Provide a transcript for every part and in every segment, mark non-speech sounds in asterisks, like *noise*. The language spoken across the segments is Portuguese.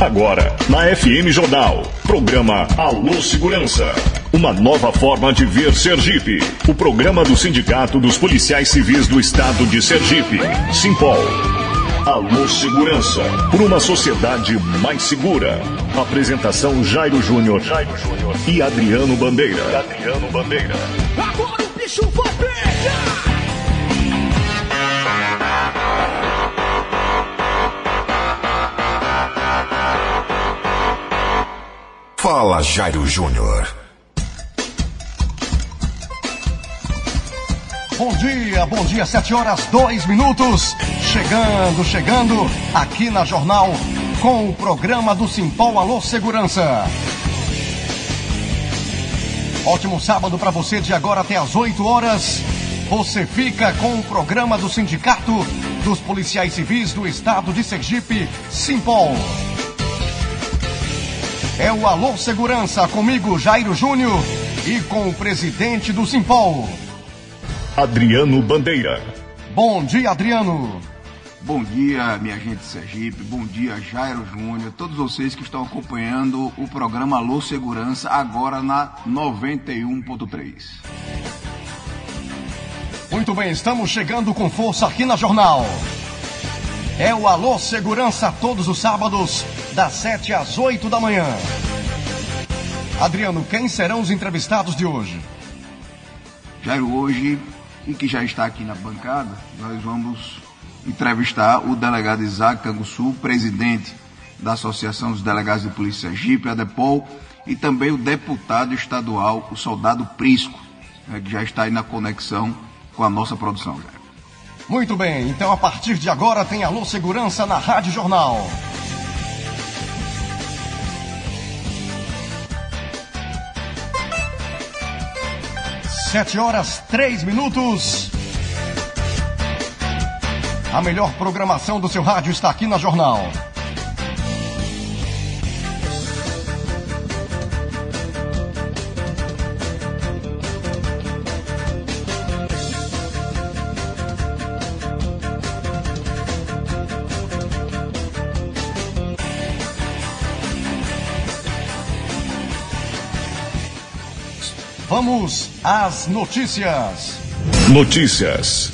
Agora, na FM Jornal, programa Alô Segurança. Uma nova forma de ver Sergipe. O programa do Sindicato dos Policiais Civis do Estado de Sergipe, Simpol. Alô Segurança, por uma sociedade mais segura. Apresentação Jairo Júnior e Adriano Bandeira. Adriano Bandeira. Agora o bicho vai pegar! Fala, Jairo Júnior. Bom dia, bom dia, 7 horas 2 minutos. Chegando, chegando, aqui na Jornal, com o programa do Simpol Alô Segurança. Ótimo sábado para você de agora até as 8 horas. Você fica com o programa do Sindicato dos Policiais Civis do Estado de Sergipe, Simpol. É o Alô Segurança comigo, Jairo Júnior, e com o presidente do Simpol. Adriano Bandeira. Bom dia, Adriano. Bom dia, minha gente de Sergipe. Bom dia, Jairo Júnior. Todos vocês que estão acompanhando o programa Alô Segurança agora na 91.3. Muito bem, estamos chegando com força aqui na Jornal. É o Alô Segurança todos os sábados, das 7 às 8 da manhã. Adriano, quem serão os entrevistados de hoje? Jairo, hoje, e que já está aqui na bancada, nós vamos entrevistar o delegado Isaac Canguçu, presidente da Associação dos Delegados de Polícia Sergipe, a DEPOL, e também o deputado estadual, o soldado Prisco, né, que já está aí na conexão com a nossa produção. Muito bem, então a partir de agora tem Alô Segurança na Rádio Jornal. Sete horas, três minutos. A melhor programação do seu rádio está aqui na Jornal. Vamos às notícias. Notícias.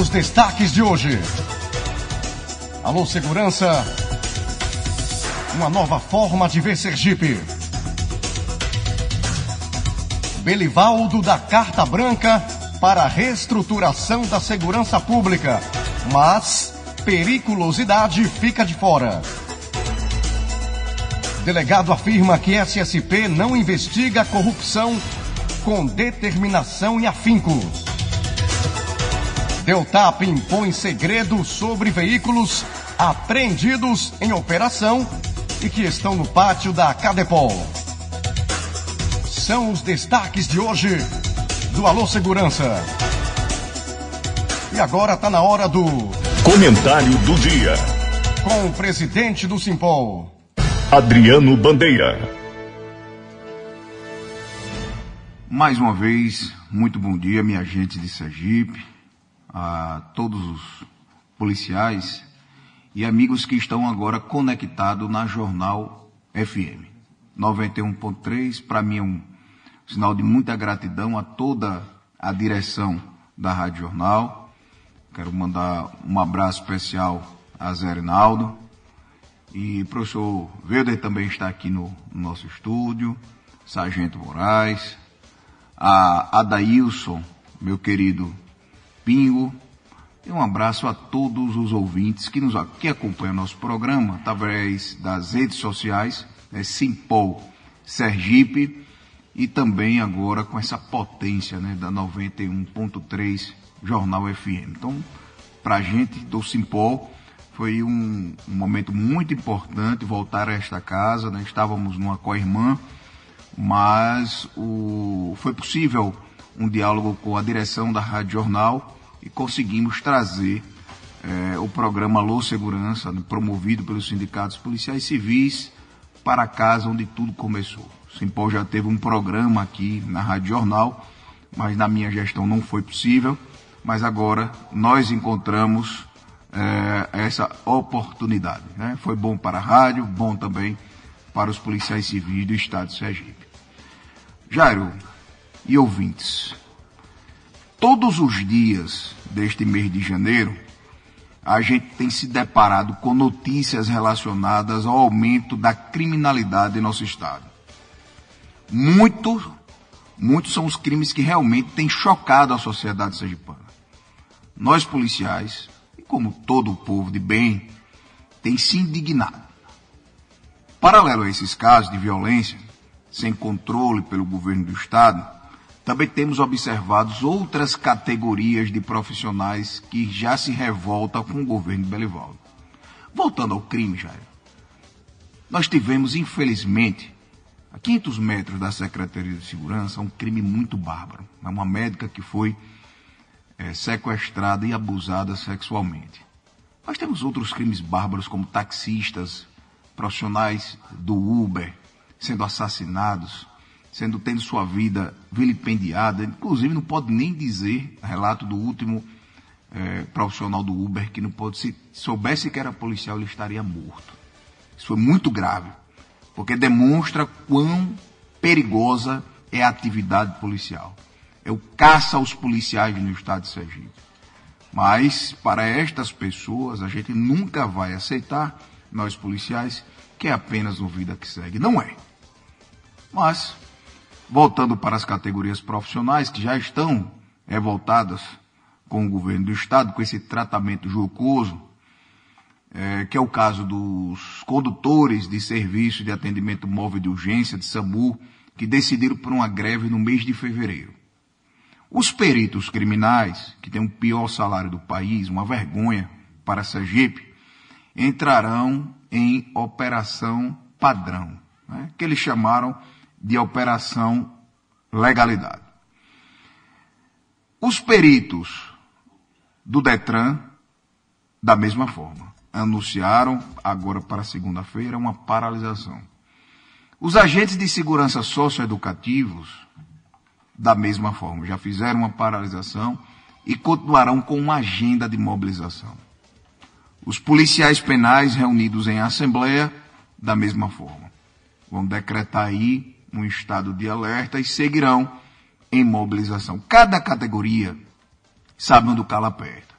Os destaques de hoje. Alô, segurança. Uma nova forma de ver Sergipe. Belivaldo da Carta Branca para a reestruturação da segurança pública. Mas periculosidade fica de fora. Delegado afirma que SSP não investiga a corrupção com determinação e afinco. Deltap impõe segredo sobre veículos apreendidos em operação e que estão no pátio da Cadepol. São os destaques de hoje do Alô Segurança. E agora está na hora do Comentário do dia. com o presidente do Simpol. Adriano Bandeira. Mais uma vez, muito bom dia, minha gente de Sergipe, a todos os policiais e amigos que estão agora conectados na Jornal FM 91.3. Para mim é um sinal de muita gratidão a toda a direção da Rádio Jornal. Quero mandar um abraço especial a Zé Rinaldo. E o professor Welder também está aqui no, no nosso estúdio, Sargento Moraes, a Adailson, meu querido Pingo, e um abraço a todos os ouvintes que nos que acompanham nosso programa através das redes sociais, né, Simpol Sergipe, e também agora com essa potência né, da 91.3 Jornal FM. Então, para a gente do Simpol, foi um, um, momento muito importante voltar a esta casa, né? estávamos numa co-irmã, mas o, foi possível um diálogo com a direção da Rádio Jornal e conseguimos trazer eh, o programa Alô Segurança, né? promovido pelos sindicatos policiais civis, para a casa onde tudo começou. O Simpol já teve um programa aqui na Rádio Jornal, mas na minha gestão não foi possível, mas agora nós encontramos é, essa oportunidade. Né? Foi bom para a rádio, bom também para os policiais civis do estado de Sergipe. Jairo e ouvintes, todos os dias deste mês de janeiro, a gente tem se deparado com notícias relacionadas ao aumento da criminalidade em nosso estado. Muitos, muitos são os crimes que realmente têm chocado a sociedade sergipana. Nós policiais, como todo o povo de bem, tem se indignado. Paralelo a esses casos de violência, sem controle pelo governo do estado, também temos observado outras categorias de profissionais que já se revoltam com o governo de Belivaldo. Voltando ao crime, Jair. Nós tivemos, infelizmente, a 500 metros da Secretaria de Segurança, um crime muito bárbaro. Uma médica que foi é, sequestrada e abusada sexualmente. Nós temos outros crimes bárbaros, como taxistas, profissionais do Uber sendo assassinados, sendo tendo sua vida vilipendiada, inclusive não pode nem dizer, relato do último é, profissional do Uber, que não pode, se soubesse que era policial, ele estaria morto. Isso foi muito grave, porque demonstra quão perigosa é a atividade policial. É o caça aos policiais no estado de Sergipe. Mas, para estas pessoas, a gente nunca vai aceitar, nós policiais, que é apenas uma vida que segue. Não é. Mas, voltando para as categorias profissionais que já estão revoltadas com o governo do Estado, com esse tratamento jocoso, é, que é o caso dos condutores de serviço de atendimento móvel de urgência, de SAMU, que decidiram por uma greve no mês de fevereiro. Os peritos criminais, que têm o pior salário do país, uma vergonha para Sergipe, entrarão em operação padrão, né, que eles chamaram de operação legalidade. Os peritos do Detran, da mesma forma, anunciaram agora para segunda-feira uma paralisação. Os agentes de segurança socioeducativos, da mesma forma, já fizeram uma paralisação e continuarão com uma agenda de mobilização. Os policiais penais reunidos em assembleia, da mesma forma, vão decretar aí um estado de alerta e seguirão em mobilização. Cada categoria sabe onde o calo aperta.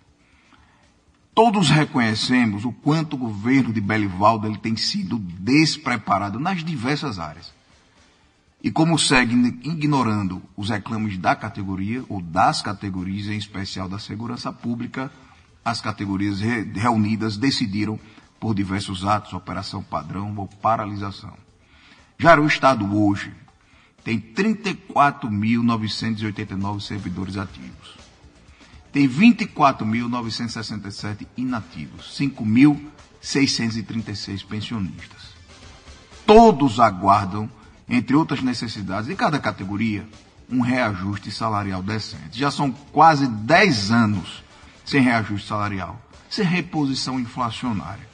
Todos reconhecemos o quanto o governo de Belivaldo ele tem sido despreparado nas diversas áreas. E como segue ignorando os reclames da categoria, ou das categorias, em especial da segurança pública, as categorias reunidas decidiram por diversos atos, operação padrão ou paralisação. Já o Estado hoje tem 34.989 servidores ativos. Tem 24.967 inativos, 5.636 pensionistas. Todos aguardam, entre outras necessidades de cada categoria, um reajuste salarial decente. Já são quase 10 anos sem reajuste salarial, sem reposição inflacionária.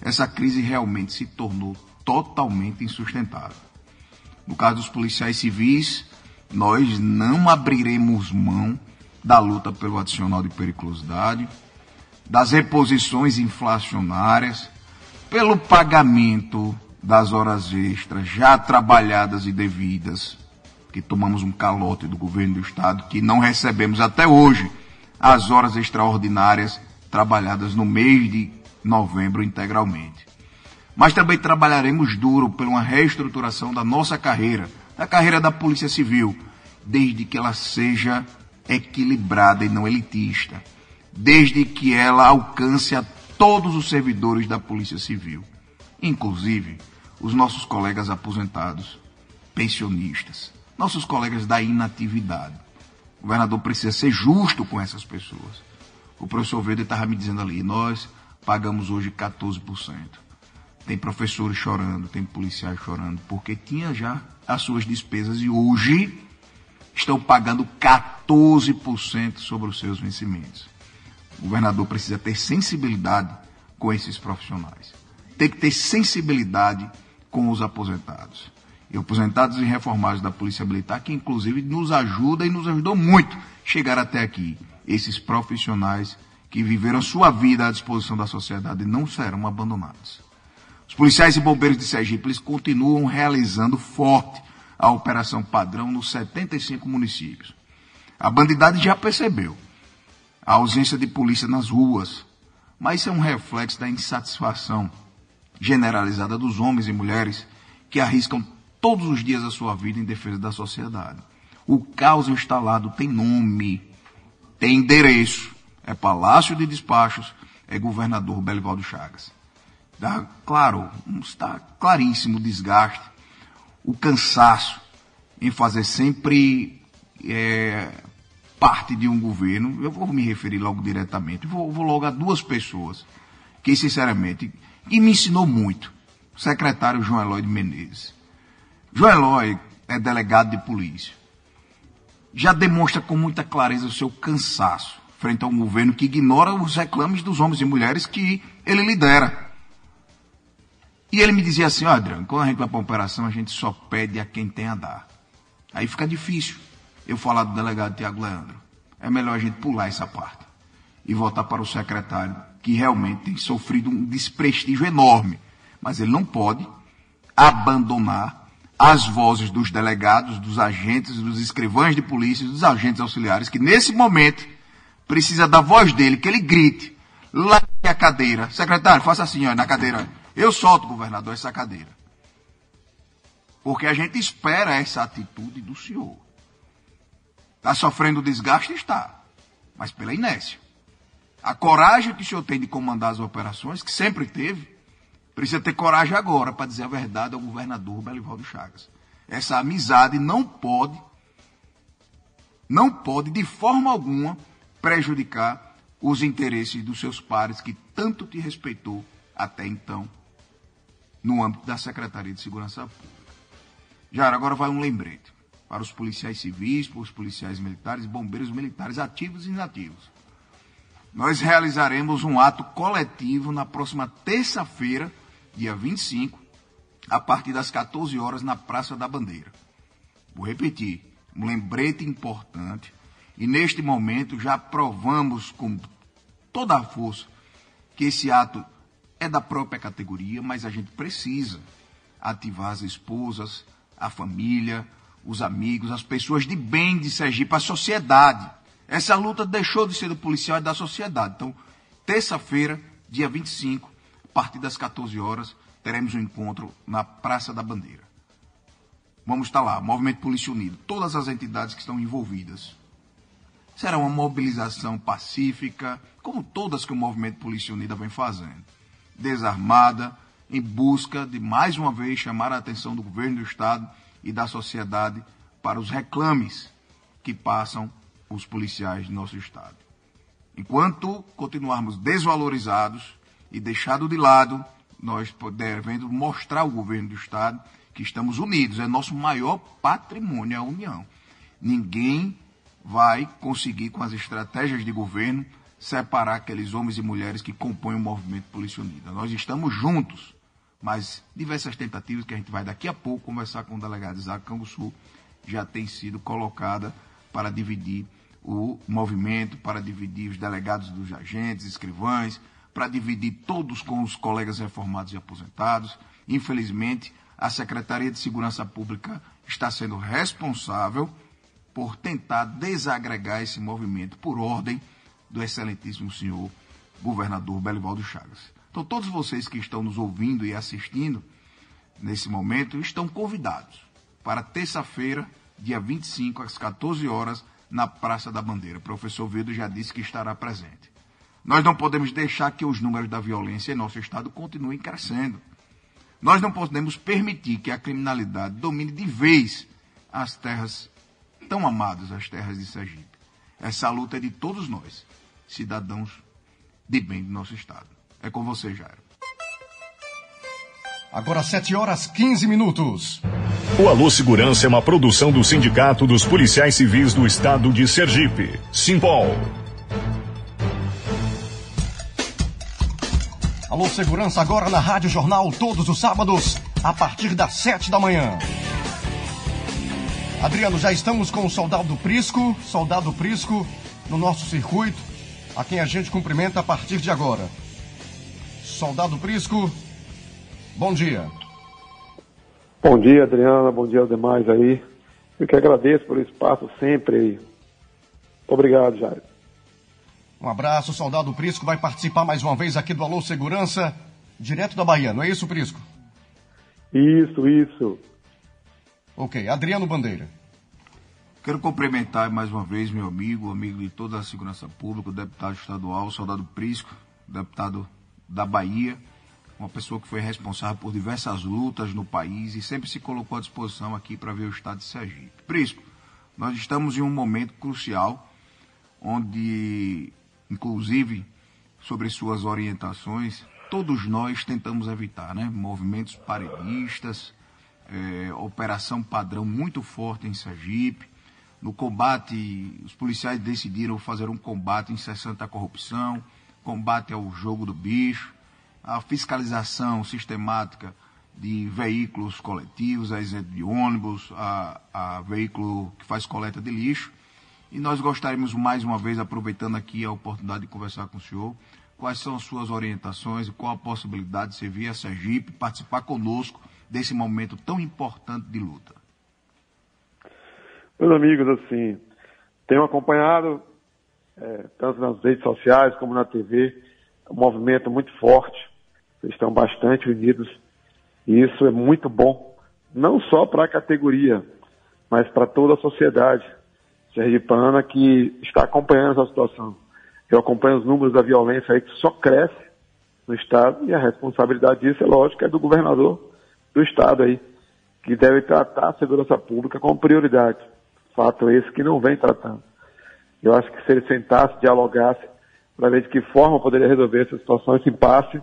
Essa crise realmente se tornou totalmente insustentável. No caso dos policiais civis, nós não abriremos mão da luta pelo adicional de periculosidade, das reposições inflacionárias, pelo pagamento das horas extras já trabalhadas e devidas, que tomamos um calote do governo do estado, que não recebemos até hoje as horas extraordinárias trabalhadas no mês de novembro integralmente. Mas também trabalharemos duro por uma reestruturação da nossa carreira, da carreira da Polícia Civil, desde que ela seja equilibrada e não elitista, desde que ela alcance a todos os servidores da Polícia Civil, inclusive os nossos colegas aposentados, pensionistas, nossos colegas da inatividade. O governador precisa ser justo com essas pessoas. O professor Verde estava me dizendo ali, nós pagamos hoje 14%. Tem professores chorando, tem policiais chorando, porque tinha já as suas despesas e hoje estão pagando 14% sobre os seus vencimentos. O governador precisa ter sensibilidade com esses profissionais. Tem que ter sensibilidade com os aposentados. E aposentados e reformados da Polícia Militar, que inclusive nos ajuda e nos ajudou muito chegar até aqui. Esses profissionais que viveram sua vida à disposição da sociedade não serão abandonados. Os policiais e bombeiros de Sergipe eles continuam realizando forte a operação padrão nos 75 municípios. A bandidade já percebeu a ausência de polícia nas ruas, mas isso é um reflexo da insatisfação generalizada dos homens e mulheres que arriscam todos os dias a sua vida em defesa da sociedade. O caos instalado tem nome, tem endereço, é Palácio de Despachos, é governador Belivaldo Chagas. Dá, claro, está claríssimo o desgaste, o cansaço em fazer sempre é, parte de um governo. Eu vou me referir logo diretamente, vou, vou logo a duas pessoas que, sinceramente, e me ensinou muito. O secretário João Eloy de Menezes. João Eloy é delegado de polícia. Já demonstra com muita clareza o seu cansaço frente a um governo que ignora os reclames dos homens e mulheres que ele lidera. E ele me dizia assim, ó oh, Adriano, quando a gente vai para uma operação, a gente só pede a quem tem a dar. Aí fica difícil eu falar do delegado Tiago Leandro. É melhor a gente pular essa parte e voltar para o secretário, que realmente tem sofrido um desprestígio enorme. Mas ele não pode abandonar as vozes dos delegados, dos agentes, dos escrivães de polícia, dos agentes auxiliares, que nesse momento precisa da voz dele, que ele grite, lá a cadeira. Secretário, faça assim, ó, na cadeira. Eu solto, governador, essa cadeira. Porque a gente espera essa atitude do senhor. Está sofrendo desgaste? Está. Mas pela inércia. A coragem que o senhor tem de comandar as operações, que sempre teve, precisa ter coragem agora para dizer a verdade ao governador Belivaldo Chagas. Essa amizade não pode, não pode de forma alguma prejudicar os interesses dos seus pares que tanto te respeitou até então no âmbito da Secretaria de Segurança Pública. Já agora vai um lembrete para os policiais civis, para os policiais militares bombeiros militares ativos e inativos. Nós realizaremos um ato coletivo na próxima terça-feira, dia 25, a partir das 14 horas na Praça da Bandeira. Vou repetir, um lembrete importante. E neste momento já provamos com toda a força que esse ato é da própria categoria, mas a gente precisa ativar as esposas, a família, os amigos, as pessoas de bem de Sergipe, a sociedade. Essa luta deixou de ser do policial e da sociedade. Então, terça-feira, dia 25, a partir das 14 horas, teremos um encontro na Praça da Bandeira. Vamos estar lá, Movimento Polícia Unido, todas as entidades que estão envolvidas. Será uma mobilização pacífica, como todas que o Movimento Polícia Unida vem fazendo. Desarmada, em busca de, mais uma vez, chamar a atenção do governo do Estado e da sociedade para os reclames que passam os policiais do nosso Estado. Enquanto continuarmos desvalorizados e deixados de lado, nós devemos mostrar ao governo do Estado que estamos unidos, é nosso maior patrimônio a união. Ninguém vai conseguir, com as estratégias de governo, separar aqueles homens e mulheres que compõem o movimento Polícia Unida. Nós estamos juntos mas diversas tentativas que a gente vai daqui a pouco conversar com o delegado Isaac Canguçu já tem sido colocada para dividir o movimento, para dividir os delegados dos agentes, escrivães, para dividir todos com os colegas reformados e aposentados. Infelizmente, a Secretaria de Segurança Pública está sendo responsável por tentar desagregar esse movimento por ordem do excelentíssimo senhor governador Belivaldo Chagas. Então, todos vocês que estão nos ouvindo e assistindo nesse momento estão convidados para terça-feira, dia 25, às 14 horas, na Praça da Bandeira. O professor Vido já disse que estará presente. Nós não podemos deixar que os números da violência em nosso estado continuem crescendo. Nós não podemos permitir que a criminalidade domine de vez as terras tão amadas, as terras de Sergipe. Essa luta é de todos nós, cidadãos de bem do nosso estado. É com você, Jairo. Agora 7 horas 15 minutos. O Alô Segurança é uma produção do Sindicato dos Policiais Civis do Estado de Sergipe, Simpol. Alô Segurança agora na Rádio Jornal todos os sábados a partir das 7 da manhã. Adriano, já estamos com o Soldado Prisco, Soldado Prisco no nosso circuito a quem a gente cumprimenta a partir de agora. Soldado Prisco, bom dia. Bom dia, Adriana, bom dia aos demais aí. Eu que agradeço pelo espaço sempre aí. Muito obrigado, Jair. Um abraço, soldado Prisco vai participar mais uma vez aqui do Alô Segurança, direto da Bahia, não é isso, Prisco? Isso, isso. Ok, Adriano Bandeira. Quero cumprimentar mais uma vez meu amigo, amigo de toda a segurança pública, o deputado estadual, o soldado Prisco, deputado da Bahia, uma pessoa que foi responsável por diversas lutas no país e sempre se colocou à disposição aqui para ver o estado de Sergipe. Prisco, nós estamos em um momento crucial, onde, inclusive, sobre suas orientações, todos nós tentamos evitar, né? Movimentos paredistas, é, operação padrão muito forte em Sergipe. No combate, os policiais decidiram fazer um combate incessante à corrupção, combate ao jogo do bicho, a fiscalização sistemática de veículos coletivos, a exemplo de ônibus, a, a veículo que faz coleta de lixo. E nós gostaríamos mais uma vez, aproveitando aqui a oportunidade de conversar com o senhor, quais são as suas orientações e qual a possibilidade de você vir a Sergipe participar conosco desse momento tão importante de luta. Meus amigos, assim, tenho acompanhado, é, tanto nas redes sociais como na TV, um movimento muito forte. Estão bastante unidos. E isso é muito bom, não só para a categoria, mas para toda a sociedade sergipana que está acompanhando essa situação. Eu acompanho os números da violência aí que só cresce no Estado e a responsabilidade disso, é lógico, é do governador do Estado aí, que deve tratar a segurança pública como prioridade. Fato esse que não vem tratando. Eu acho que se ele sentasse, dialogasse, para ver de que forma poderia resolver essa situação, esse impasse,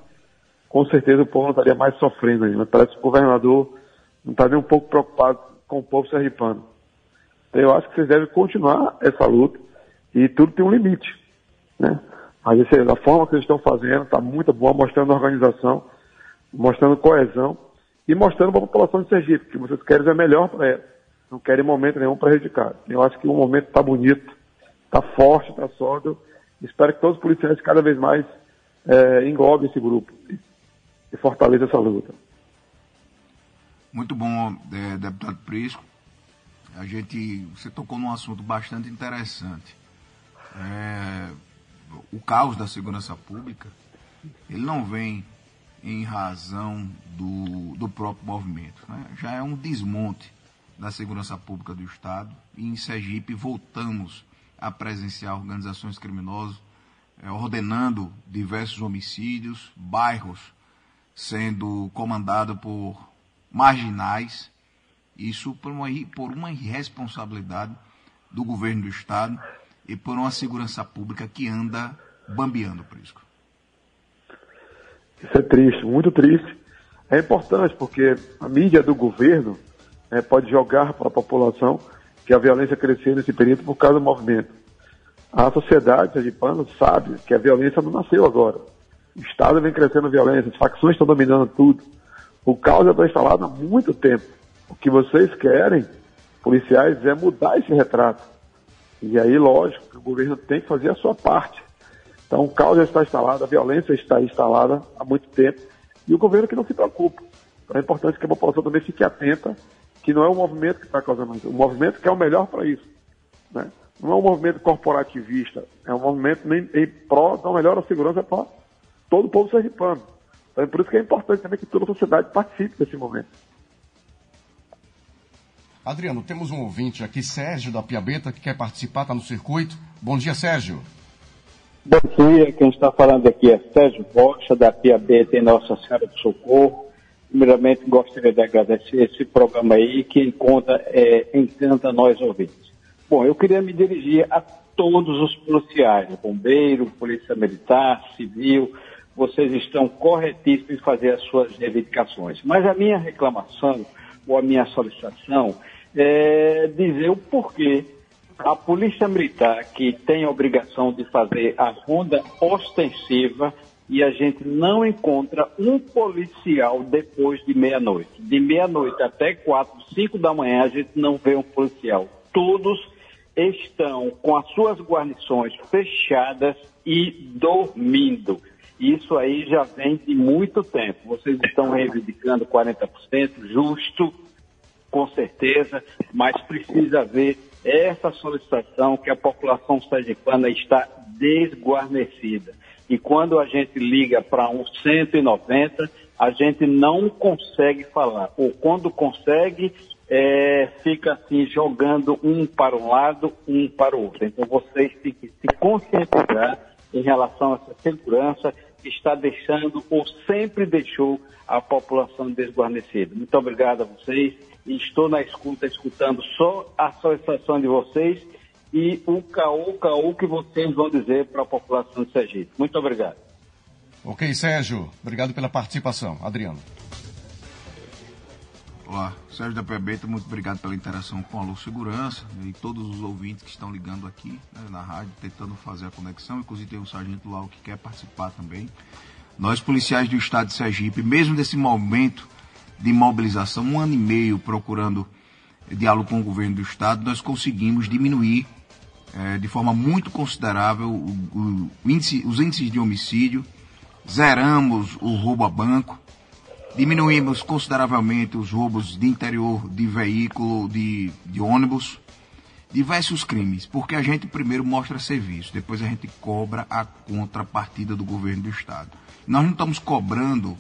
com certeza o povo não estaria mais sofrendo ainda. Parece que o governador não está nem um pouco preocupado com o povo sergipano. Então eu acho que vocês devem continuar essa luta e tudo tem um limite. Né? Mas esse, a forma que vocês estão fazendo está muito boa, mostrando organização, mostrando coesão e mostrando para a população de Sergipe que vocês querem é melhor para ela. Não querem momento nenhum prejudicar. Eu acho que o momento está bonito, está forte, está sólido Espero que todos os policiais cada vez mais é, englobem esse grupo e fortaleçam essa luta. Muito bom, é, deputado Prisco. A gente, você tocou num assunto bastante interessante. É, o caos da segurança pública, ele não vem em razão do, do próprio movimento. Né? Já é um desmonte da segurança pública do Estado e em Sergipe voltamos a presenciar organizações criminosas é, ordenando diversos homicídios, bairros sendo comandados por marginais, isso por uma, por uma irresponsabilidade do governo do Estado e por uma segurança pública que anda bambeando, Prisco. Isso é triste, muito triste. É importante porque a mídia do governo é, pode jogar para a população que a violência cresceu nesse período por causa do movimento. A sociedade sergipana sabe que a violência não nasceu agora. O Estado vem crescendo violência, as facções estão dominando tudo. O caos já está instalado há muito tempo. O que vocês querem, policiais, é mudar esse retrato. E aí, lógico, que o governo tem que fazer a sua parte. Então, o caos já está instalado, a violência está instalada há muito tempo. E o governo que não se preocupa. Então, é importante que a população também fique atenta que não é o movimento que está causando isso. O movimento quer o melhor para isso. Né? Não é um movimento corporativista, é um movimento em, em prol da melhor segurança para todo o povo sergipano. Então, é por isso que é importante também que toda a sociedade participe desse momento. Adriano, temos um ouvinte aqui, Sérgio da Piabeta, que quer participar, está no circuito. Bom dia, Sérgio. Bom dia, quem está falando aqui é Sérgio Rocha, da Piabeta em Nossa Senhora do Socorro. Primeiramente, gostaria de agradecer esse programa aí que encontra, é, encanta nós ouvintes. Bom, eu queria me dirigir a todos os policiais, bombeiro, polícia militar, civil, vocês estão corretíssimos em fazer as suas reivindicações. Mas a minha reclamação, ou a minha solicitação, é dizer o porquê a polícia militar, que tem a obrigação de fazer a ronda ostensiva, e a gente não encontra um policial depois de meia-noite. De meia-noite até quatro, cinco da manhã, a gente não vê um policial. Todos estão com as suas guarnições fechadas e dormindo. Isso aí já vem de muito tempo. Vocês estão reivindicando 40%, justo, com certeza, mas precisa haver essa solicitação que a população sergipana está desguarnecida. E quando a gente liga para um 190, a gente não consegue falar. Ou quando consegue, é, fica assim, jogando um para um lado, um para o outro. Então vocês têm que se conscientizar em relação a essa segurança está deixando ou sempre deixou a população desguarnecida. Muito obrigado a vocês estou na escuta, escutando só a solicitação de vocês e o caô, caô que vocês vão dizer para a população de Sergipe. Muito obrigado. Ok, Sérgio. Obrigado pela participação. Adriano. Olá, Sérgio da Pebeta, muito obrigado pela interação com a Luz Segurança e todos os ouvintes que estão ligando aqui né, na rádio, tentando fazer a conexão. Inclusive tem um sargento lá que quer participar também. Nós, policiais do estado de Sergipe, mesmo nesse momento de mobilização, um ano e meio procurando diálogo com o governo do estado, nós conseguimos diminuir é, de forma muito considerável o, o índice, os índices de homicídio, zeramos o roubo a banco, diminuímos consideravelmente os roubos de interior de veículo, de, de ônibus, diversos crimes, porque a gente primeiro mostra serviço, depois a gente cobra a contrapartida do governo do Estado. Nós não estamos cobrando,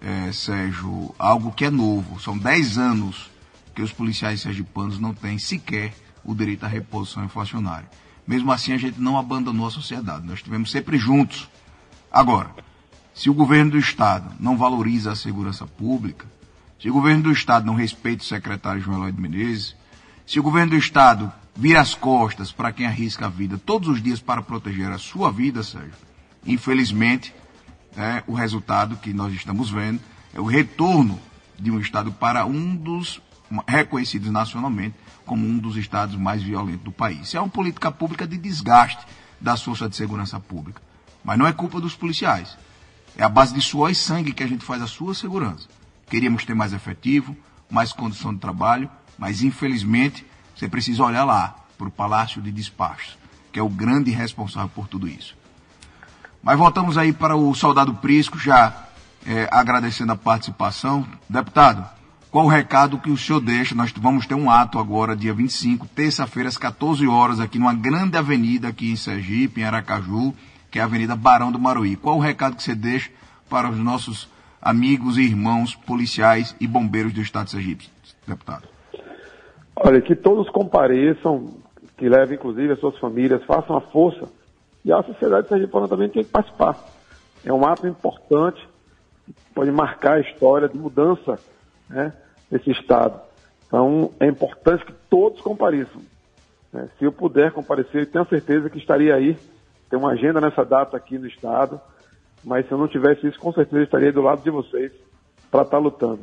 é, Sérgio, algo que é novo. São 10 anos que os policiais sergipanos não têm sequer o direito à reposição inflacionária. Mesmo assim, a gente não abandonou a sociedade. Nós estivemos sempre juntos. Agora, se o governo do Estado não valoriza a segurança pública, se o governo do Estado não respeita o secretário João Eloy de Menezes, se o governo do Estado vira as costas para quem arrisca a vida todos os dias para proteger a sua vida, Sérgio, infelizmente, é, o resultado que nós estamos vendo é o retorno de um Estado para um dos reconhecidos nacionalmente como um dos estados mais violentos do país. Isso é uma política pública de desgaste das forças de segurança pública. Mas não é culpa dos policiais. É a base de suor e sangue que a gente faz a sua segurança. Queríamos ter mais efetivo, mais condição de trabalho, mas infelizmente você precisa olhar lá, para o Palácio de Despachos, que é o grande responsável por tudo isso. Mas voltamos aí para o soldado Prisco, já é, agradecendo a participação. Deputado, qual o recado que o senhor deixa? Nós vamos ter um ato agora, dia 25, terça-feira, às 14 horas, aqui numa grande avenida aqui em Sergipe, em Aracaju, que é a Avenida Barão do Maruí. Qual o recado que você deixa para os nossos amigos e irmãos policiais e bombeiros do Estado de Sergipe, deputado? Olha, que todos compareçam, que levem inclusive as suas famílias, façam a força e a sociedade sergipana também tem que participar. É um ato importante, pode marcar a história de mudança né, desse Estado. Então, é importante que todos compareçam. Né? Se eu puder comparecer, tenho certeza que estaria aí tem uma agenda nessa data aqui no Estado, mas se eu não tivesse isso, com certeza estaria do lado de vocês para estar tá lutando.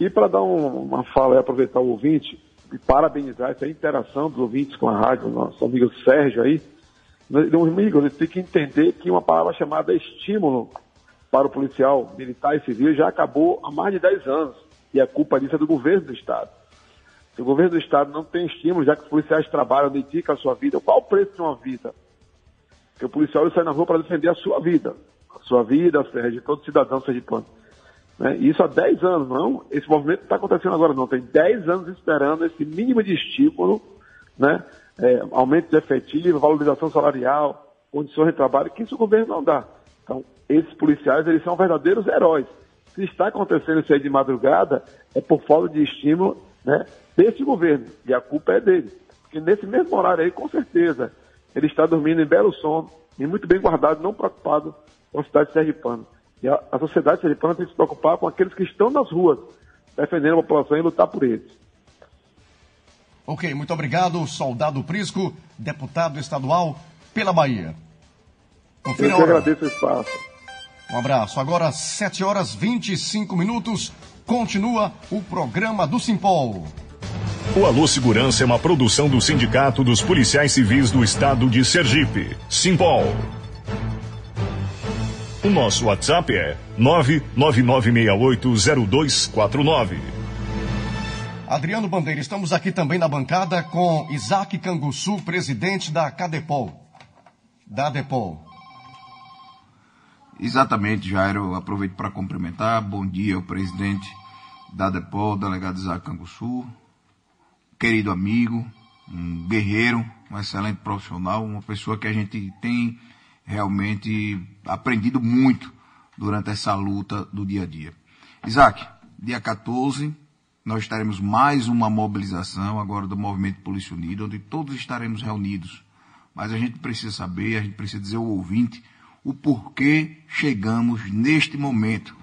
E para dar um, uma fala e aproveitar o ouvinte, e parabenizar essa interação dos ouvintes com a rádio, nosso amigo Sérgio aí, meu amigo, ele tem que entender que uma palavra chamada estímulo para o policial militar e civil já acabou há mais de 10 anos. E a culpa disso é do governo do Estado. Se o governo do Estado não tem estímulo, já que os policiais trabalham, dedicam a sua vida, qual o preço de uma vida? O policial sai na rua para defender a sua vida. A sua vida, a de todo cidadão sergipano. Né? Isso há 10 anos, não. Esse movimento não está acontecendo agora, não. Tem 10 anos esperando esse mínimo de estímulo, né? É, aumento de efetivo, valorização salarial, condições de trabalho, que isso o governo não dá. Então, esses policiais, eles são verdadeiros heróis. Se está acontecendo isso aí de madrugada, é por falta de estímulo né, desse governo. E a culpa é dele. Porque nesse mesmo horário aí, com certeza, ele está dormindo em belo sono e muito bem guardado, não preocupado com a cidade de sergipana. E a, a sociedade sergipana tem que se preocupar com aqueles que estão nas ruas, defendendo a população e lutar por eles. Ok, muito obrigado, soldado Prisco, deputado estadual pela Bahia. Confira Eu que agradeço o espaço. Um abraço. Agora, 7 horas 25 minutos, continua o programa do Simpol. O Alô Segurança é uma produção do Sindicato dos Policiais Civis do Estado de Sergipe, Simpol. O nosso WhatsApp é 999680249. Adriano Bandeira, estamos aqui também na bancada com Isaac Canguçu, presidente da Cadepol. Da Depol. Exatamente, Jairo, eu aproveito para cumprimentar. Bom dia ao presidente da DEPOL, delegado Isaac Canguçu, querido amigo, um guerreiro, um excelente profissional, uma pessoa que a gente tem realmente aprendido muito durante essa luta do dia a dia. Isaac, dia 14, nós estaremos mais uma mobilização agora do Movimento Polícia Unido, onde todos estaremos reunidos. Mas a gente precisa saber, a gente precisa dizer ao ouvinte o porquê chegamos neste momento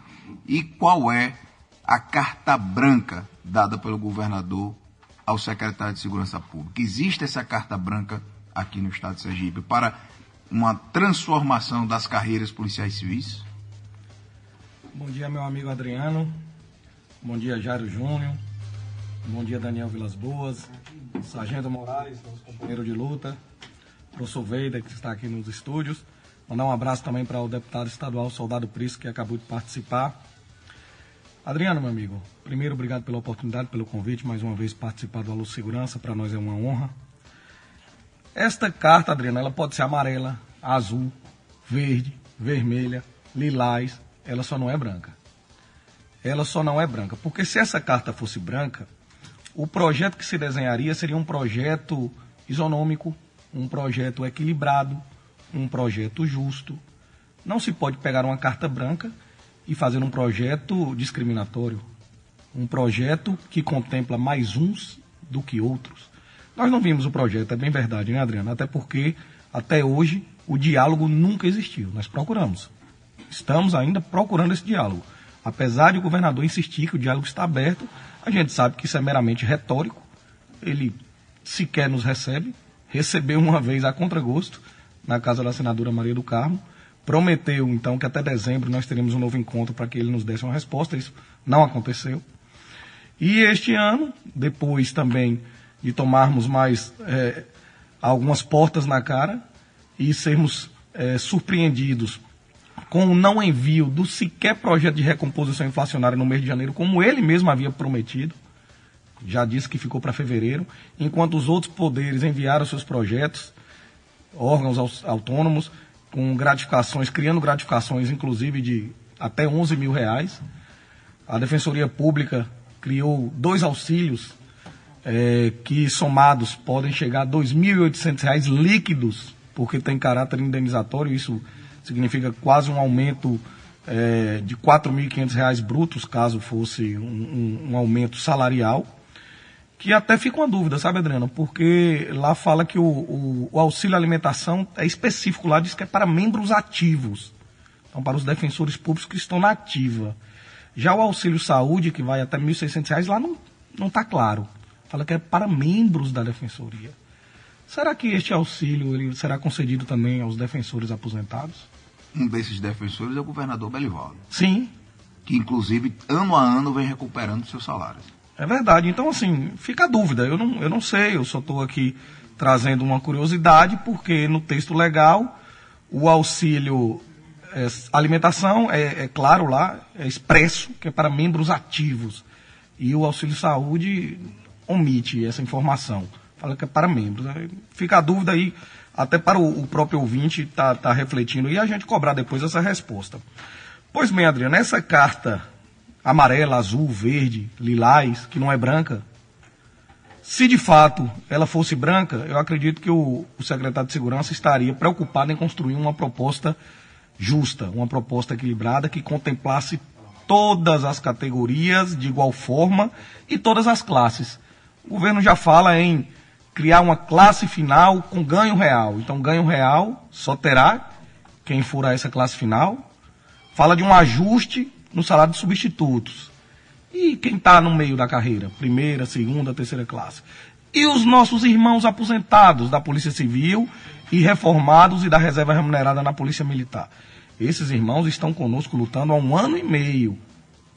e qual é a carta branca dada pelo governador ao secretário de Segurança Pública. Existe essa carta branca aqui no estado de Sergipe para uma transformação das carreiras policiais civis? Bom dia, meu amigo Adriano. Bom dia, Jairo Júnior. Bom dia, Daniel Vilas Boas. Sargento Moraes, nosso companheiro de luta. Professor Veida, que está aqui nos estúdios. Mandar um abraço também para o deputado estadual Soldado Prisco, que acabou de participar. Adriano, meu amigo, primeiro, obrigado pela oportunidade, pelo convite, mais uma vez participar do Alô Segurança, para nós é uma honra. Esta carta, Adriano, ela pode ser amarela, azul, verde, vermelha, lilás, ela só não é branca. Ela só não é branca, porque se essa carta fosse branca, o projeto que se desenharia seria um projeto isonômico, um projeto equilibrado, um projeto justo. Não se pode pegar uma carta branca e fazer um projeto discriminatório, um projeto que contempla mais uns do que outros. Nós não vimos o projeto, é bem verdade, né, Adriano? Até porque, até hoje, o diálogo nunca existiu. Nós procuramos. Estamos ainda procurando esse diálogo. Apesar de o governador insistir que o diálogo está aberto, a gente sabe que isso é meramente retórico. Ele sequer nos recebe. Recebeu uma vez a contragosto na casa da senadora Maria do Carmo. Prometeu, então, que até dezembro nós teremos um novo encontro para que ele nos desse uma resposta. Isso não aconteceu. E este ano, depois também de tomarmos mais é, algumas portas na cara e sermos é, surpreendidos com o não envio do sequer projeto de recomposição inflacionária no mês de janeiro, como ele mesmo havia prometido, já disse que ficou para fevereiro, enquanto os outros poderes enviaram seus projetos, órgãos autônomos, com gratificações, criando gratificações, inclusive de até 11 mil reais. A Defensoria Pública criou dois auxílios é, que somados podem chegar a R$ 2.800 líquidos, porque tem caráter indenizatório, isso significa quase um aumento é, de R$ 4.500 brutos, caso fosse um, um, um, aumento salarial, que até fica uma dúvida, sabe, Adriano? Porque lá fala que o, o, o auxílio alimentação é específico, lá diz que é para membros ativos, então para os defensores públicos que estão na ativa. Já o auxílio saúde, que vai até R$ 1.600, lá não está claro. Fala que é para membros da defensoria. Será que este auxílio ele será concedido também aos defensores aposentados? Um desses defensores é o governador Belivaldo. Sim. Que, inclusive, ano a ano vem recuperando seus salários. É verdade. Então, assim, fica a dúvida. Eu não, eu não sei, eu só estou aqui trazendo uma curiosidade, porque no texto legal, o auxílio é, alimentação é, é, claro lá, é expresso, que é para membros ativos. E o auxílio saúde omite essa informação. Fala que é para membros. Fica a dúvida aí até para o, o próprio ouvinte estar tá, tá refletindo e a gente cobrar depois essa resposta. Pois bem, Adriano, essa carta amarela, azul, verde, lilás, que não é branca, se de fato ela fosse branca, eu acredito que o, o secretário de Segurança estaria preocupado em construir uma proposta justa, uma proposta equilibrada que contemplasse todas as categorias de igual forma e todas as classes. O governo já fala em criar uma classe final com ganho real. Então, ganho real só terá quem for a essa classe final. Fala de um ajuste no salário de substitutos. E quem está no meio da carreira? Primeira, segunda, terceira classe. E os nossos irmãos aposentados da Polícia Civil e reformados e da reserva remunerada na Polícia Militar. Esses irmãos estão conosco lutando há um ano e meio.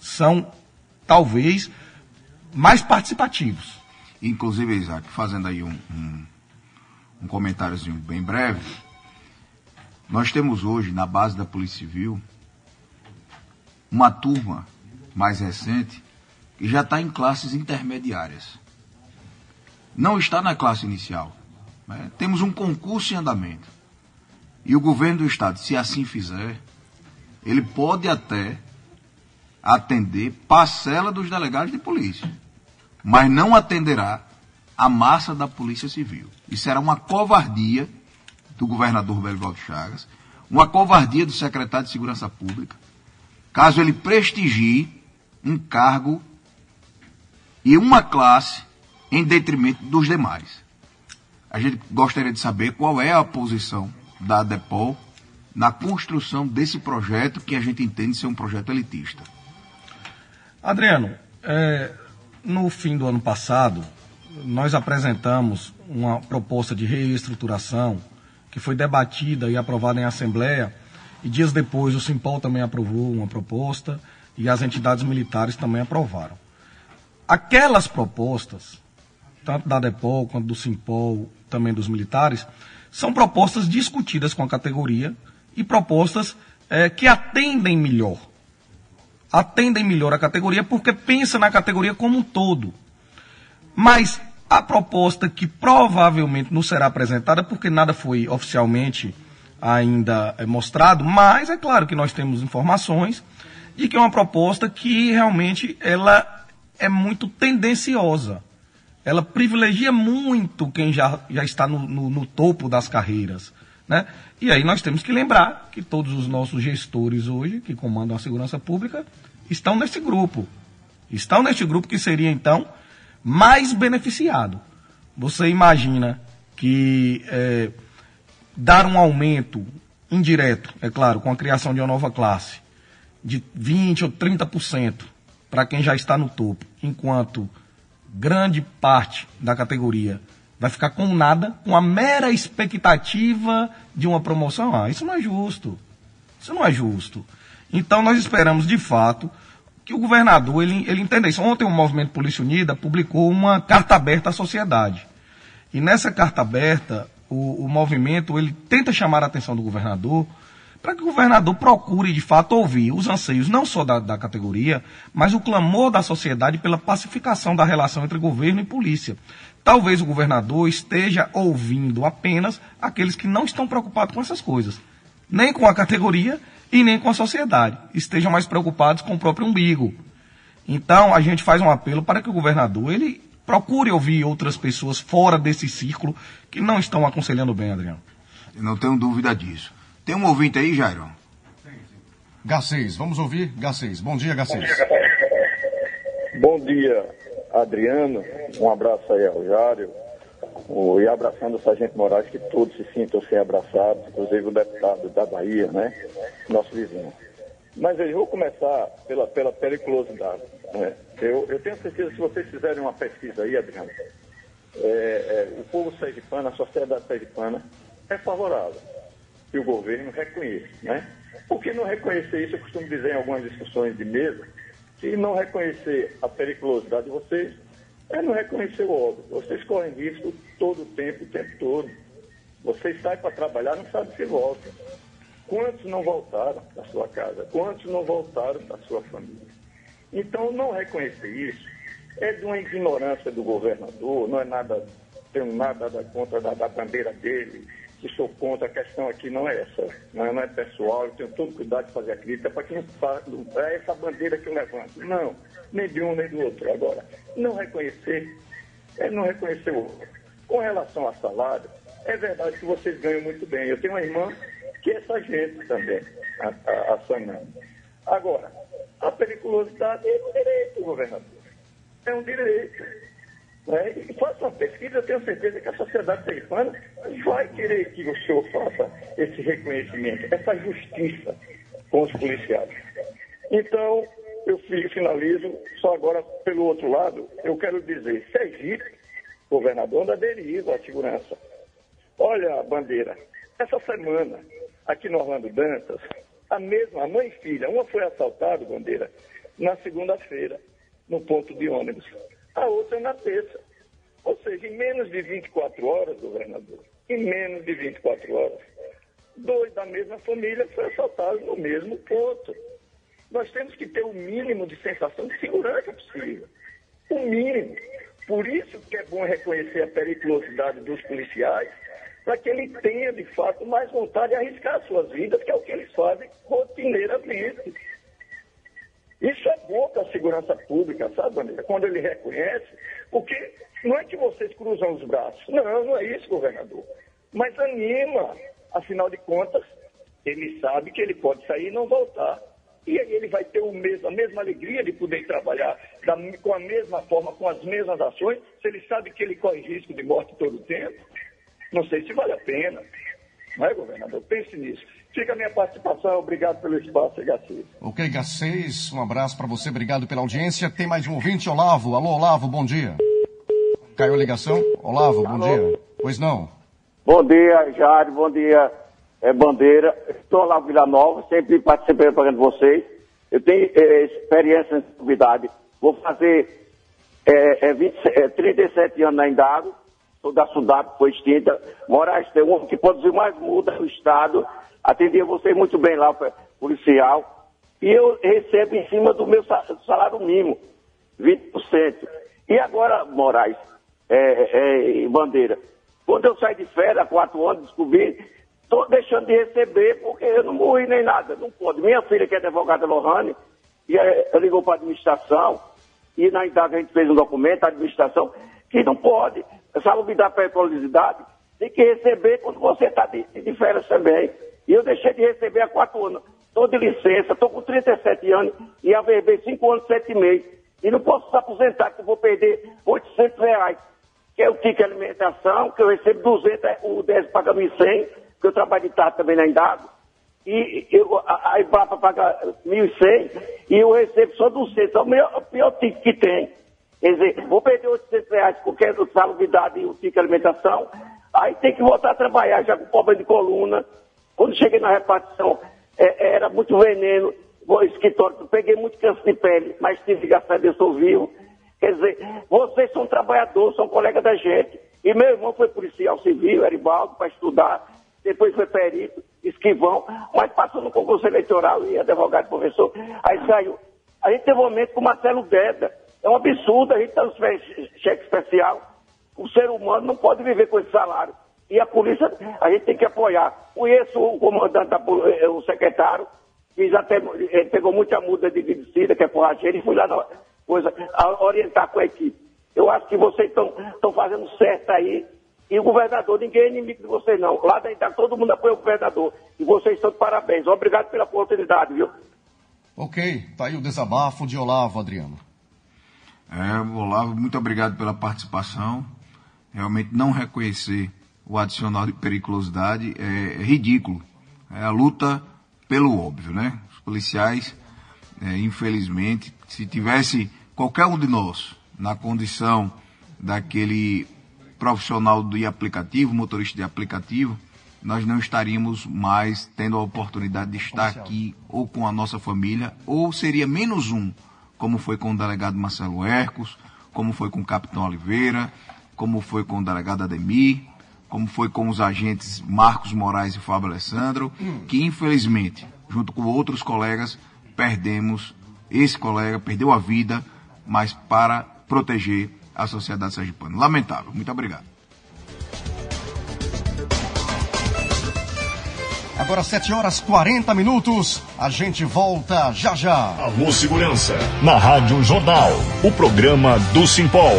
São, talvez, mais participativos. Inclusive, Isaac, fazendo aí um, um, um comentáriozinho bem breve, nós temos hoje, na base da Polícia Civil, uma turma mais recente que já está em classes intermediárias. Não está na classe inicial. Né? Temos um concurso em andamento. E o governo do Estado, se assim fizer, ele pode até atender parcela dos delegados de polícia, mas não atenderá a massa da Polícia Civil. Isso era uma covardia do governador Belivaldo Chagas, uma covardia do secretário de Segurança Pública, caso ele prestigie um cargo e uma classe em detrimento dos demais. A gente gostaria de saber qual é a posição da DEPOL na construção desse projeto que a gente entende ser um projeto elitista. Adriano, é, no fim do ano passado, nós apresentamos uma proposta de reestruturação que foi debatida e aprovada em Assembleia, e dias depois o Simpol também aprovou uma proposta e as entidades militares também aprovaram. Aquelas propostas, tanto da DEPOL quanto do Simpol, também dos militares, são propostas discutidas com a categoria e propostas é, que atendem melhor. Atendem melhor a categoria porque pensa na categoria como um todo. Mas a proposta que provavelmente não será apresentada, porque nada foi oficialmente ainda é, mostrado, mas é claro que nós temos informações de que é uma proposta que realmente ela é muito tendenciosa. Ela privilegia muito quem já, já está no, no, no topo das carreiras. Né? E aí nós temos que lembrar que todos os nossos gestores hoje, que comandam a segurança pública, estão nesse grupo. Estão neste grupo que seria, então, mais beneficiado. Você imagina que é, dar um aumento indireto, é claro, com a criação de uma nova classe, de 20% ou 30% para quem já está no topo, enquanto grande parte da categoria vai ficar com nada, com a mera expectativa de uma promoção. Ah, isso não é justo. Isso não é justo. Então nós esperamos de fato que o governador ele, ele entenda isso. Ontem o Movimento Polícia Unida publicou uma carta aberta à sociedade. E nessa carta aberta, o, o movimento ele tenta chamar a atenção do governador para que o governador procure de fato ouvir os anseios não só da, da categoria, mas o clamor da sociedade pela pacificação da relação entre governo e polícia. Talvez o governador esteja ouvindo apenas aqueles que não estão preocupados com essas coisas, nem com a categoria e nem com a sociedade. Estejam mais preocupados com o próprio umbigo. Então, a gente faz um apelo para que o governador ele procure ouvir outras pessoas fora desse círculo que não estão aconselhando bem, Adriano. Eu não tenho dúvida disso. Tem um ouvinte aí, Jairo? G6, vamos ouvir G6. Bom dia, G6. Bom dia, Adriano. Um abraço aí ao Jário. E abraçando o Sargento Moraes, que todos se sintam sem abraçados, inclusive o deputado da Bahia, né? Nosso vizinho. Mas eu vou começar pela, pela periculosidade. Né? Eu, eu tenho certeza que se vocês fizerem uma pesquisa aí, Adriano, é, é, o povo sergipano, a sociedade sergipana, é favorável que o governo reconheça. Né? Por que não reconhecer isso? Eu costumo dizer em algumas discussões de mesa, que não reconhecer a periculosidade de vocês é não reconhecer o óbvio. Vocês correm risco todo o tempo, o tempo todo. Vocês saem para trabalhar, não sabem se voltam. Quantos não voltaram da sua casa? Quantos não voltaram da sua família? Então, não reconhecer isso é de uma ignorância do governador, não é nada, tenho nada contra da, da bandeira dele, que sou contra, a questão aqui não é essa, não é, não é pessoal, eu tenho todo cuidado de fazer a crítica, para que não é essa bandeira que eu levanto. Não, nem de um nem do outro. Agora, não reconhecer é não reconhecer o outro. Com relação a salário, é verdade que vocês ganham muito bem. Eu tenho uma irmã que é sargento também, a, a, a Agora, a periculosidade é um direito, governador. É um direito. Né? E faça uma pesquisa, eu tenho certeza que a sociedade sergipana vai querer que o senhor faça esse reconhecimento, essa justiça com os policiais. Então, eu finalizo, só agora pelo outro lado, eu quero dizer, Sergipe, governador da deriva a segurança. Olha bandeira, essa semana, aqui no Orlando Dantas, a mesma, a mãe e filha, uma foi assaltada, bandeira, na segunda-feira, no ponto de ônibus a outra na terça. Ou seja, em menos de 24 horas, governador, em menos de 24 horas, dois da mesma família foram assaltados no mesmo ponto. Nós temos que ter o mínimo de sensação de segurança possível. O mínimo. Por isso que é bom reconhecer a periculosidade dos policiais, para que ele tenha, de fato, mais vontade de arriscar as suas vidas, que é o que eles fazem rotineiramente. Isso é bom para a segurança pública, sabe, Bandeira? Quando ele reconhece, porque não é que vocês cruzam os braços. Não, não é isso, governador. Mas anima. Afinal de contas, ele sabe que ele pode sair e não voltar. E aí ele vai ter o mesmo, a mesma alegria de poder trabalhar da, com a mesma forma, com as mesmas ações, se ele sabe que ele corre risco de morte todo o tempo. Não sei se vale a pena. Não é, governador? Pense nisso. Fica a minha participação. Obrigado pelo espaço, H6. Ok, H6, um abraço para você. Obrigado pela audiência. Tem mais um ouvinte, Olavo. Alô, Olavo, bom dia. Caiu a ligação? Olavo, bom Alô. dia. Pois não. Bom dia, Jário. Bom dia, é, Bandeira. Estou lá no Vila Nova, sempre participei do programa de vocês. Eu tenho é, experiência em atividade. Vou fazer é, é, 20, é, 37 anos na Indago. Sou da Sudap, foi extinta. Moraes tem um que produziu mais multa no Estado. Atendia vocês muito bem lá, policial. E eu recebo em cima do meu sa- salário mínimo, 20%. E agora, Moraes, é, é, Bandeira, quando eu saí de férias, há quatro anos, descobri, estou deixando de receber porque eu não morri nem nada, não pode. Minha filha, que é advogada Lohane, e, é, ligou para a administração, e na idade a gente fez um documento, a administração, que não pode, salubridade para a periculosidade, tem que receber quando você está de, de férias também. E eu deixei de receber há quatro anos. Estou de licença, estou com 37 anos e averbei cinco anos, sete meses. E não posso se aposentar, que eu vou perder 800 reais que é o ticket alimentação, que eu recebo 200, é, o 10 paga 1.100, que eu trabalho de tarde também na Indago, e eu, a, a Ibrapa paga 1.100, e eu recebo só 200, é o, meu, o pior ticket que tem. Quer dizer, vou perder 800 reais porque é salubridade e o ticket alimentação, aí tem que voltar a trabalhar, já com problema de coluna. Quando cheguei na repartição, é, era muito veneno, o escritório, peguei muito câncer de pele, mas tive, graças a Deus, sou vivo. Quer dizer, vocês são trabalhadores, são colegas da gente. E meu irmão foi policial civil, Eribaldo, para estudar. Depois foi perito, esquivão. Mas passou no concurso eleitoral e advogado, professor. Aí saiu. A gente teve um momento com Marcelo Deda. É um absurdo, a gente está no cheque especial. O ser humano não pode viver com esse salário. E a polícia, a gente tem que apoiar. Conheço o comandante, eh, o secretário, fiz até, ele pegou muita muda de medicina, que é forrageiro, e fui lá na coisa, a orientar com a equipe. Eu acho que vocês estão fazendo certo aí. E o governador, ninguém é inimigo de vocês, não. Lá Itália, todo mundo apoia o governador. E vocês estão de parabéns. Obrigado pela oportunidade, viu? Ok, tá aí o desabafo de Olavo, Adriano. É, Olavo, muito obrigado pela participação. Realmente não reconhecer o adicional de periculosidade é, é ridículo. É a luta pelo óbvio, né? Os policiais, é, infelizmente, se tivesse qualquer um de nós na condição daquele profissional de aplicativo, motorista de aplicativo, nós não estaríamos mais tendo a oportunidade de estar aqui ou com a nossa família, ou seria menos um, como foi com o delegado Marcelo Hercos, como foi com o capitão Oliveira, como foi com o delegado Ademir, como foi com os agentes Marcos Moraes e Fábio Alessandro, que infelizmente, junto com outros colegas, perdemos, esse colega perdeu a vida, mas para proteger a sociedade sergipana. Lamentável. Muito obrigado. Agora 7 horas 40 minutos. A gente volta já já. Alô Segurança, na Rádio Jornal, o programa do Simpol.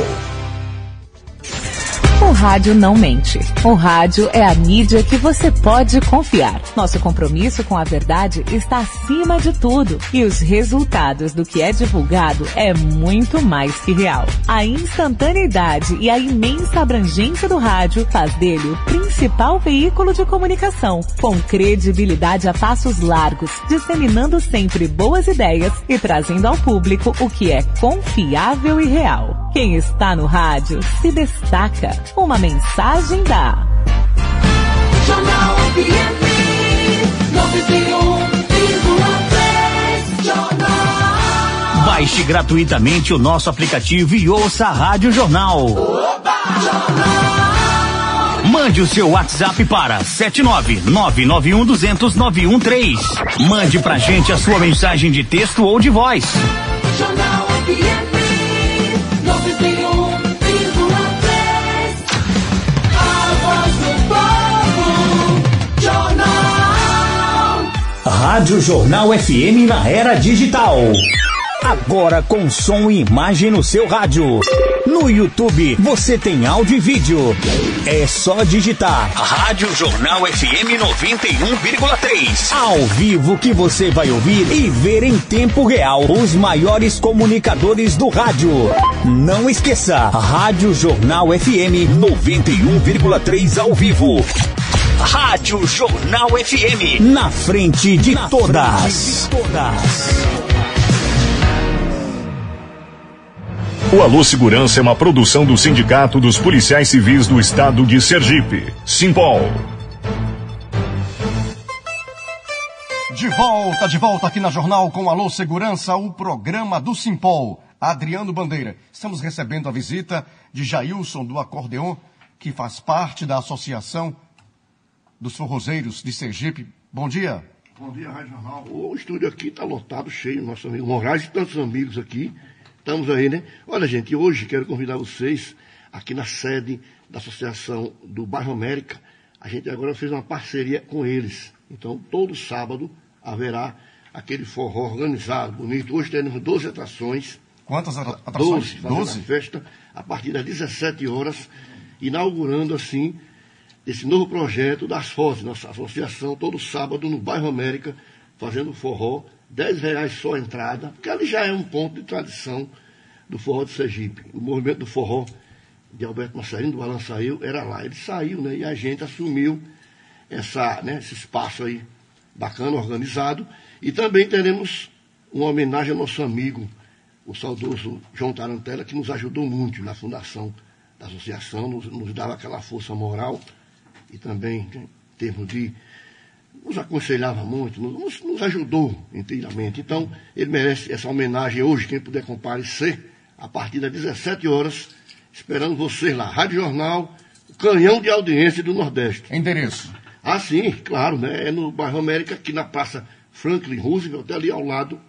Rádio não mente. O rádio é a mídia que você pode confiar. Nosso compromisso com a verdade está acima de tudo. E os resultados do que é divulgado é muito mais que real. A instantaneidade e a imensa abrangência do rádio faz dele o principal veículo de comunicação, com credibilidade a passos largos, disseminando sempre boas ideias e trazendo ao público o que é confiável e real. Quem está no rádio se destaca. Uma mensagem da Jornal FM 91,3 Jornal. Baixe gratuitamente o nosso aplicativo e ouça a Rádio Jornal. Mande o seu WhatsApp para 79991200913. Mande pra gente a sua mensagem de texto ou de voz. Rádio Jornal FM na era digital. Agora com som e imagem no seu rádio. No YouTube você tem áudio e vídeo. É só digitar Rádio Jornal FM 91,3. Ao vivo que você vai ouvir e ver em tempo real os maiores comunicadores do rádio. Não esqueça, Rádio Jornal FM 91,3 ao vivo. Rádio Jornal FM. Na frente de todas. O Alô Segurança é uma produção do Sindicato dos Policiais Civis do Estado de Sergipe, Simpol. De volta, de volta aqui na Jornal com Alô Segurança, o programa do Simpol. Adriano Bandeira. Estamos recebendo a visita de Jailson do Acordeon, que faz parte da Associação dos Forrozeiros de Sergipe. Bom dia. Bom dia, Rádio Jornal. O estúdio aqui está lotado, cheio, nosso amigo Moraes e tantos amigos aqui. Estamos aí, né? Olha, gente, hoje quero convidar vocês aqui na sede da Associação do Bairro América. A gente agora fez uma parceria com eles. Então, todo sábado haverá aquele forró organizado, bonito. Hoje teremos 12 atrações. Quantas atra- atrações? 12, fazendo 12? a festa a partir das 17 horas, inaugurando assim esse novo projeto das FOS, nossa associação, todo sábado no bairro América, fazendo forró, 10 reais só a entrada, porque ali já é um ponto de tradição do forró de Sergipe. O movimento do forró de Alberto Massarinho, do Alan saiu, era lá. Ele saiu, né? E a gente assumiu essa, né, esse espaço aí bacana, organizado. E também teremos uma homenagem ao nosso amigo, o saudoso João Tarantella, que nos ajudou muito na fundação da associação, nos, nos dava aquela força moral e também né, em termos de nos aconselhava muito, nos, nos- ajudou inteiramente. Então, ele merece essa homenagem hoje, quem puder comparecer, a partir das 17 horas, esperando vocês lá. Rádio Jornal, canhão de audiência do Nordeste. Endereço. Ah, sim, claro, né? É no bairro América, aqui na Praça Franklin Roosevelt, ali ao lado.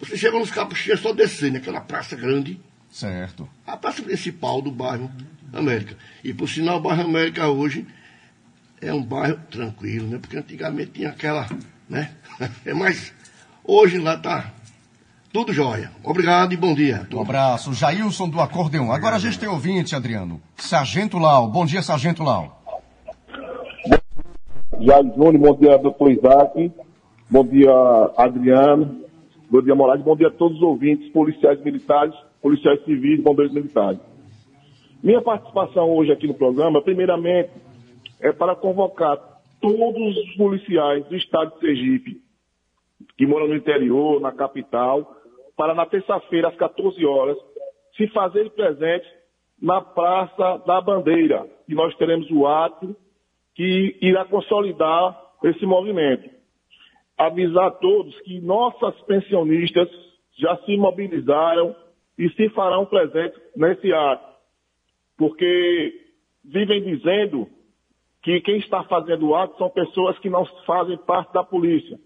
Você chega nos Capuchinhos, é só descer, naquela praça grande, Certo. a praça principal do bairro América. E por sinal, o bairro América hoje é um bairro tranquilo, né? Porque antigamente tinha aquela, né? *laughs* É mais. Hoje lá tá tudo jóia. Obrigado e bom dia. Um abraço. Jailson do Acordeon. Agora a gente tem ouvinte, Adriano. Sargento Lau. Bom dia, Sargento Lau. Jair Júnior, bom dia, doutor Isaac. Bom dia, Adriano. Bom dia, Moraes. Bom dia a todos os ouvintes, policiais militares, policiais civis, bombeiros militares. Minha participação hoje aqui no programa, primeiramente, é para convocar todos os policiais do estado de Sergipe, que moram no interior, na capital, para na terça-feira, às 14 horas, se fazerem presentes na Praça da Bandeira. E nós teremos o ato que irá consolidar esse movimento. Avisar a todos que nossas pensionistas já se mobilizaram e se farão presentes nesse ato, porque vivem dizendo que quem está fazendo o ato são pessoas que não fazem parte da polícia.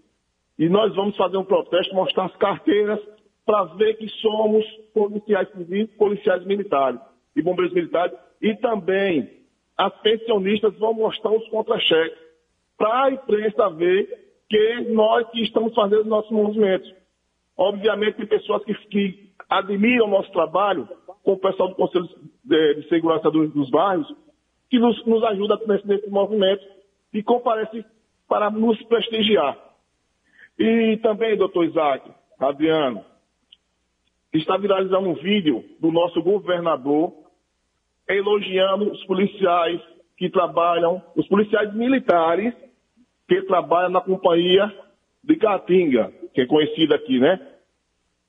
E nós vamos fazer um protesto, mostrar as carteiras para ver que somos policiais civis, policiais militares e bombeiros militares. E também as pensionistas vão mostrar os contra-cheques para a imprensa ver que nós que estamos fazendo nossos movimentos. Obviamente tem pessoas que, que admiram o nosso trabalho, como o pessoal do Conselho de, de Segurança dos, dos Bairros, que nos, nos ajuda nesse, nesse movimento e comparece para nos prestigiar. E também, doutor Isaac, Adriano, está viralizando um vídeo do nosso governador elogiando os policiais que trabalham, os policiais militares que trabalham na companhia de Caatinga, que é conhecida aqui, né?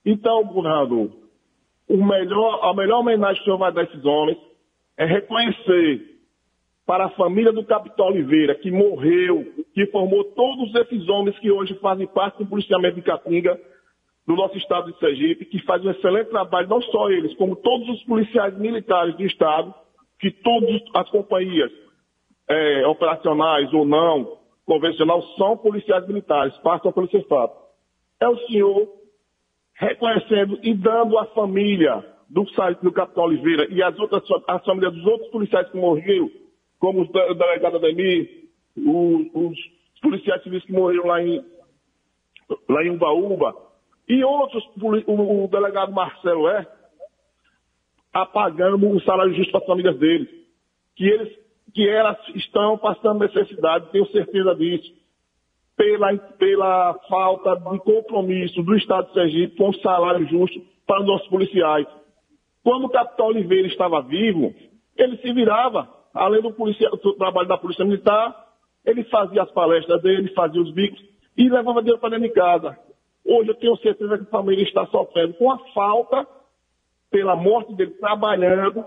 Então, governador, o melhor, a melhor homenagem que o senhor vai dar a esses homens é reconhecer para a família do Capitão Oliveira, que morreu, que formou todos esses homens que hoje fazem parte do policiamento de Caatinga, do nosso estado de Sergipe, que faz um excelente trabalho, não só eles, como todos os policiais militares do estado, que todas as companhias eh, operacionais ou não, convencional, são policiais militares, passam pelo CEFAP. É o senhor reconhecendo e dando à família do, do Capitão Oliveira e as outras as famílias dos outros policiais que morreram, como os o delegado Ademir, o- os policiais civis que morreram lá em, lá em Ubaúba, e outros, o, o delegado Marcelo é, apagando o salário justo para as famílias deles, que eles que elas estão passando necessidade, tenho certeza disso, pela, pela falta de compromisso do Estado de Sergipe com o salário justo para os nossos policiais. Quando o capitão Oliveira estava vivo, ele se virava, além do, do trabalho da Polícia Militar, ele fazia as palestras dele, fazia os bicos e levava dinheiro para dentro de casa. Hoje eu tenho certeza que a família está sofrendo com a falta pela morte dele trabalhando,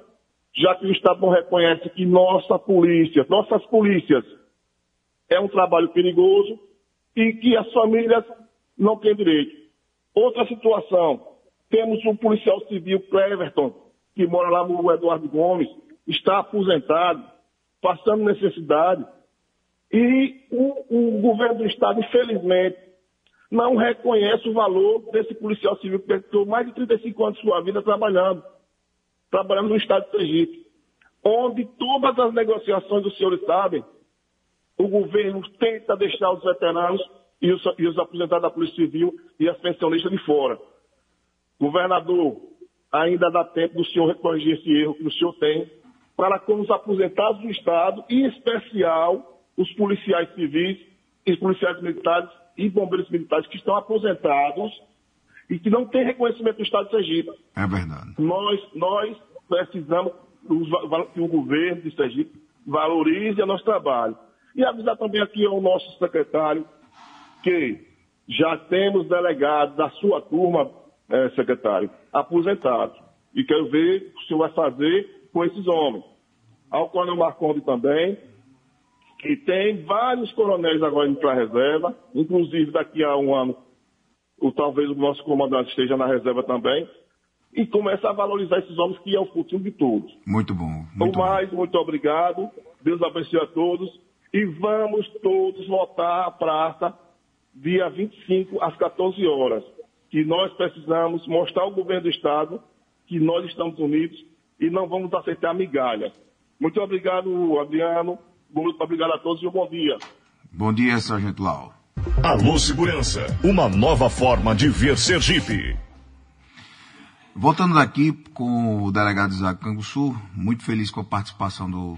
já que o Estado não reconhece que nossa polícia, nossas polícias, é um trabalho perigoso e que as famílias não têm direito. Outra situação, temos um policial civil, Cleverton, que mora lá no Eduardo Gomes, está aposentado, passando necessidade, e o, o governo do Estado, infelizmente, não reconhece o valor desse policial civil que ficou mais de 35 anos de sua vida trabalhando, trabalhando no Estado de Sergipe, onde todas as negociações, os senhores sabem, o governo tenta deixar os veteranos e os, e os aposentados da Polícia Civil e as pensionistas de fora. Governador, ainda dá tempo do senhor corrigir esse erro que o senhor tem para com os aposentados do Estado, em especial os policiais civis, os policiais militares e bombeiros militares que estão aposentados e que não têm reconhecimento do Estado de Sergipe. É verdade. Nós, nós precisamos que o governo de Sergipe valorize o nosso trabalho. E avisar também aqui ao nosso secretário que já temos delegados da sua turma, eh, secretário, aposentados. E quero ver o que o senhor vai fazer com esses homens. Ao Coronel Marconde também, que tem vários coronéis agora indo para a reserva, inclusive daqui a um ano, o, talvez o nosso comandante esteja na reserva também, e começar a valorizar esses homens que é o futuro de todos. Muito bom. Muito mais, muito obrigado. Deus abençoe a todos. E vamos todos votar à praça dia 25 às 14 horas. Que nós precisamos mostrar ao governo do Estado que nós estamos unidos e não vamos aceitar migalha. Muito obrigado, Adriano. Muito obrigado a todos e um bom dia. Bom dia, Sargento Lau. Alô Segurança, uma nova forma de ver Sergipe. Voltando daqui com o delegado Isaac Canguçu, muito feliz com a participação do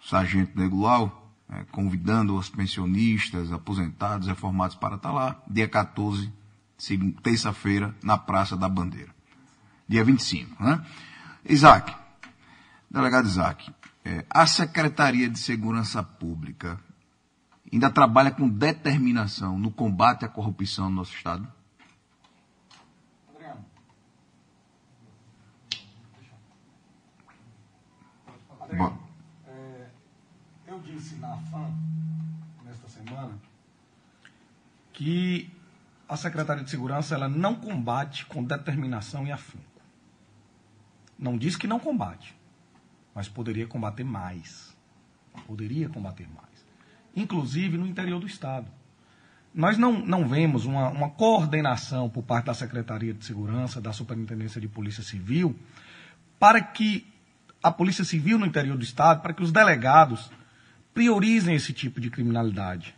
Sargento Negulau, eh, convidando os pensionistas, aposentados, reformados para estar lá, dia 14, segun- terça-feira, na Praça da Bandeira. Dia 25, né? Isaac, delegado Isaac, eh, a Secretaria de Segurança Pública ainda trabalha com determinação no combate à corrupção no nosso Estado? Adriano, é, eu disse na FAM, nesta semana, que a Secretaria de Segurança ela não combate com determinação e afinco. Não diz que não combate, mas poderia combater mais. Poderia combater mais. Inclusive no interior do Estado. Nós não, não vemos uma, uma coordenação por parte da Secretaria de Segurança, da Superintendência de Polícia Civil, para que a Polícia Civil no interior do Estado, para que os delegados priorizem esse tipo de criminalidade,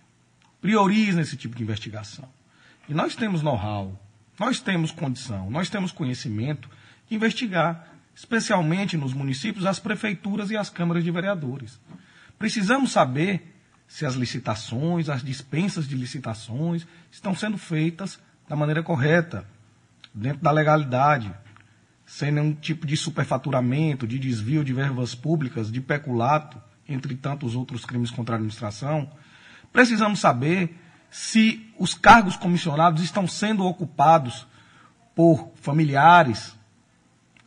priorizem esse tipo de investigação. E nós temos know-how, nós temos condição, nós temos conhecimento de investigar, especialmente nos municípios, as prefeituras e as câmaras de vereadores. Precisamos saber se as licitações, as dispensas de licitações estão sendo feitas da maneira correta, dentro da legalidade, sem nenhum tipo de superfaturamento, de desvio de verbas públicas, de peculato, entre tantos outros crimes contra a administração. Precisamos saber se os cargos comissionados estão sendo ocupados por familiares,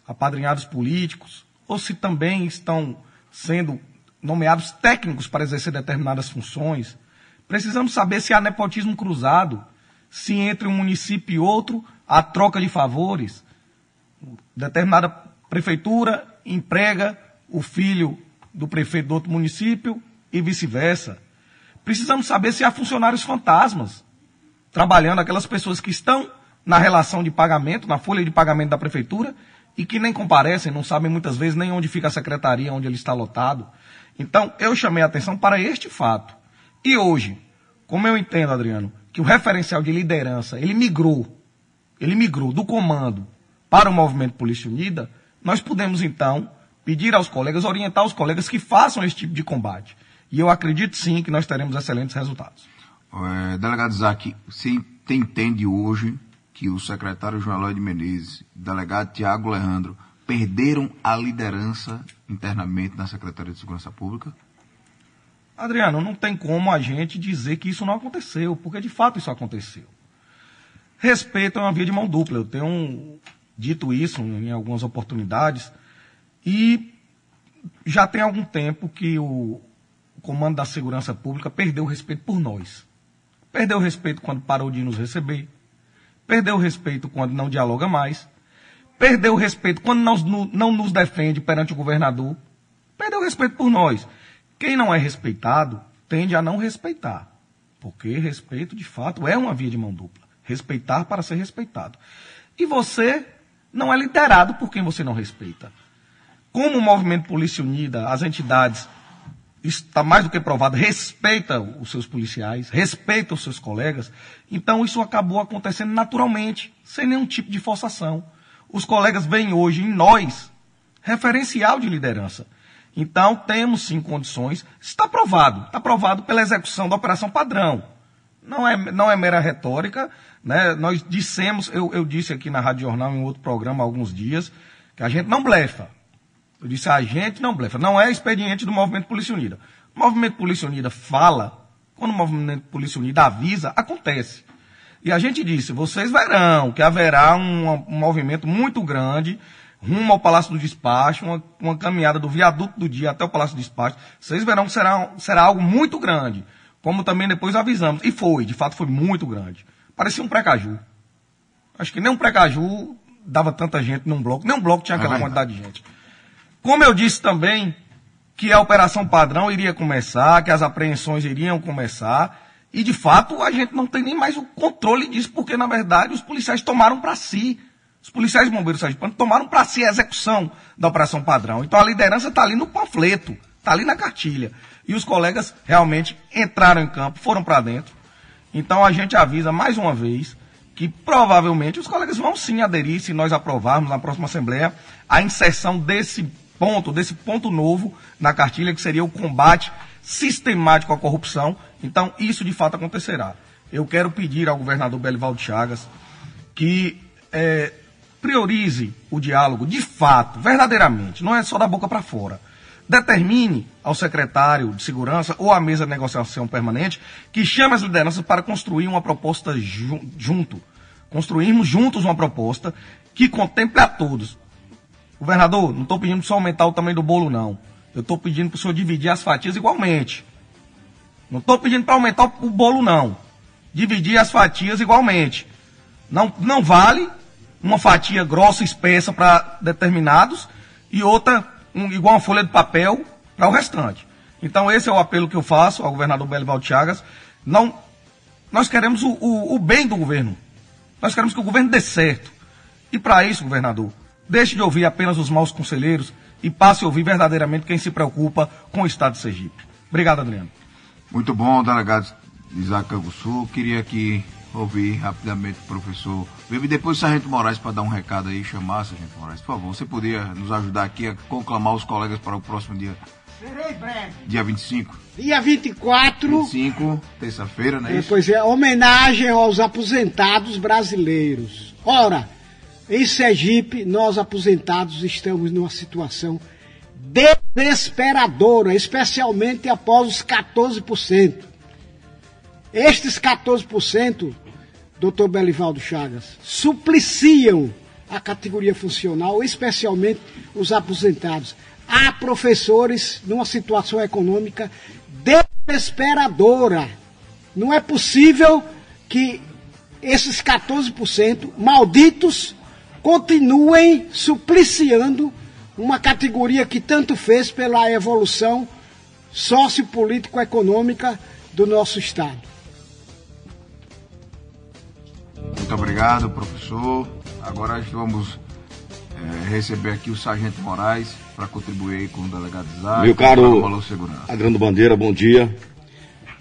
apadrinhados políticos, ou se também estão sendo nomeados técnicos para exercer determinadas funções. Precisamos saber se há nepotismo cruzado, se entre um município e outro há troca de favores. Determinada prefeitura emprega o filho do prefeito do outro município e vice-versa. Precisamos saber se há funcionários fantasmas trabalhando, aquelas pessoas que estão na relação de pagamento, na folha de pagamento da prefeitura, e que nem comparecem, não sabem muitas vezes nem onde fica a secretaria, onde ele está lotado. Então, eu chamei a atenção para este fato. E hoje, como eu entendo, Adriano, que o referencial de liderança, ele migrou, ele migrou do comando para o movimento Polícia Unida, nós podemos então pedir aos colegas, orientar os colegas que façam esse tipo de combate. E eu acredito sim que nós teremos excelentes resultados. É, delegado Isaac, você entende hoje que o secretário João Eloy de Menezes o delegado Tiago Leandro perderam a liderança internamente na Secretaria de Segurança Pública? Adriano, não tem como a gente dizer que isso não aconteceu, porque de fato isso aconteceu. Respeito é uma via de mão dupla. Eu tenho dito isso em algumas oportunidades e já tem algum tempo que o comando da segurança pública perdeu o respeito por nós. Perdeu o respeito quando parou de nos receber. Perdeu o respeito quando não dialoga mais. Perdeu o respeito quando não, não nos defende perante o governador. Perdeu o respeito por nós. Quem não é respeitado tende a não respeitar. Porque respeito, de fato, é uma via de mão dupla. Respeitar para ser respeitado. E você não é liderado por quem você não respeita. Como o movimento Polícia Unida, as entidades, está mais do que provado, respeita os seus policiais, respeita os seus colegas, então isso acabou acontecendo naturalmente, sem nenhum tipo de forçação. Os colegas veem hoje em nós referencial de liderança. Então, temos sim condições. Está provado. Está provado pela execução da operação padrão. Não é, não é mera retórica. Né? Nós dissemos, eu, eu disse aqui na Rádio Jornal, em outro programa há alguns dias, que a gente não blefa. Eu disse, a gente não blefa. Não é expediente do Movimento Polícia Unida. O Movimento Polícia Unida fala, quando o Movimento Polícia Unida avisa, acontece. E a gente disse, vocês verão que haverá um, um movimento muito grande rumo ao Palácio do Despacho, uma, uma, caminhada do viaduto do dia até o Palácio do Despacho. Vocês verão que será, será algo muito grande. Como também depois avisamos. E foi, de fato foi muito grande. Parecia um precaju. Acho que nem um precaju dava tanta gente num bloco. Nem um bloco tinha aquela quantidade de gente. Como eu disse também que a operação padrão iria começar, que as apreensões iriam começar. E de fato a gente não tem nem mais o controle disso, porque na verdade os policiais tomaram para si os policiais bombeiros sergipanos tomaram para si a execução da operação padrão. Então a liderança está ali no panfleto, está ali na cartilha. E os colegas realmente entraram em campo, foram para dentro. Então a gente avisa mais uma vez que provavelmente os colegas vão sim aderir, se nós aprovarmos na próxima Assembleia, a inserção desse ponto, desse ponto novo na cartilha, que seria o combate sistemático à corrupção. Então isso de fato acontecerá. Eu quero pedir ao governador Belivaldo Chagas que é, priorize o diálogo de fato, verdadeiramente, não é só da boca para fora. Determine ao secretário de segurança ou à mesa de negociação permanente que chame as lideranças para construir uma proposta ju junto. Construirmos juntos uma proposta que contemple a todos. Governador, não estou pedindo para o senhor aumentar o tamanho do bolo, não. Eu estou pedindo para o senhor dividir as fatias igualmente. Não estou pedindo para aumentar o bolo, não. Dividir as fatias igualmente. Não, não vale uma fatia grossa, espessa para determinados e outra um, igual uma folha de papel para o restante. Então esse é o apelo que eu faço ao governador Belivaldo Chagas. Não, nós queremos o, o, o bem do governo. Nós queremos que o governo dê certo. E para isso, governador, deixe de ouvir apenas os maus conselheiros e passe a ouvir verdadeiramente quem se preocupa com o Estado de Sergipe. Obrigado, Adriano. Muito bom, delegado Isaac Canguçu. Queria que ouvir rapidamente o professor Vive e depois o Sargento Moraes para dar um recado aí, chamar Sargento Moraes. Por favor, você poderia nos ajudar aqui a conclamar os colegas para o próximo dia? Serei breve. Dia 25? Dia 24. 25, terça-feira, é, É, isso? pois é, homenagem aos aposentados brasileiros. Ora, em Sergipe, nós aposentados estamos numa situação desesperadora, especialmente após os 14%. Estes 14%, doutor Belivaldo Chagas, supliciam a categoria funcional, especialmente os aposentados. Há professores numa situação econômica desesperadora. Não é possível que esses 14% malditos continuem supliciando uma categoria que tanto fez pela evolução sociopolítico-econômica do nosso Estado. Muito obrigado, professor. Agora nós vamos eh, receber aqui o Sargento Moraes para contribuir com o delegado Isaac. Meu caro. Adriano Bandeira, bom dia.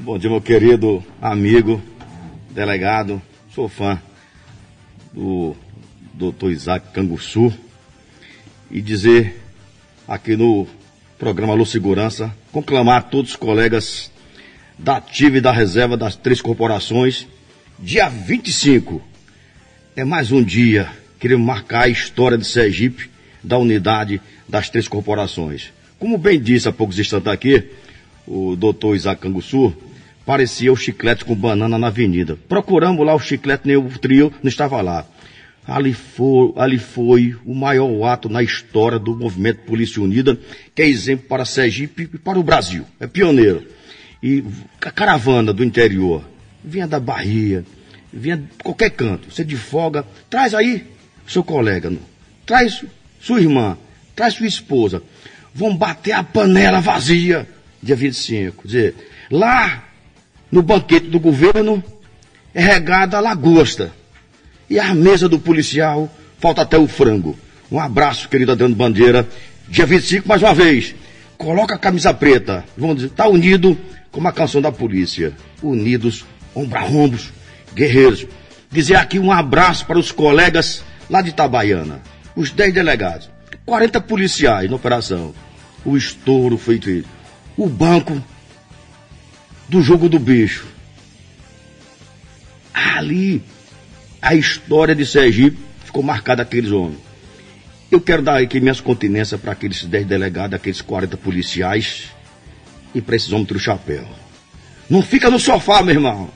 Bom dia, meu querido amigo delegado, sou fã do doutor Isaac Canguçu e dizer aqui no programa Alô Segurança, conclamar a todos os colegas da ativa e da reserva das três corporações, dia 25. É mais um dia, queremos marcar a história de Sergipe, da unidade das três corporações. Como bem disse há poucos instantes aqui, o doutor Isaac Canguçu, parecia o chiclete com banana na avenida. Procuramos lá o chiclete, nem o trio não estava lá. Ali foi, ali foi o maior ato na história do movimento Polícia Unida, que é exemplo para Sergipe e para o Brasil. É pioneiro. E a caravana do interior, vinha da Bahia, vinha de qualquer canto. Você de folga, traz aí seu colega, traz sua irmã, traz sua esposa. Vão bater a panela vazia, dia 25. Quer dizer, lá no banquete do governo é regada a lagosta. E a mesa do policial falta até o frango. Um abraço, querido Adriano Bandeira. Dia 25, mais uma vez. Coloca a camisa preta. Vamos dizer, tá unido como a canção da polícia. Unidos, ombro a ombros, guerreiros. Dizer aqui um abraço para os colegas lá de Itabaiana. Os 10 delegados. 40 policiais na operação. O estouro feito. O banco do jogo do bicho. Ali, a história de Sergipe ficou marcada aqueles homens. Eu quero dar aqui minhas continências para aqueles 10 delegados, aqueles 40 policiais e para esses homens do chapéu. Não fica no sofá, meu irmão.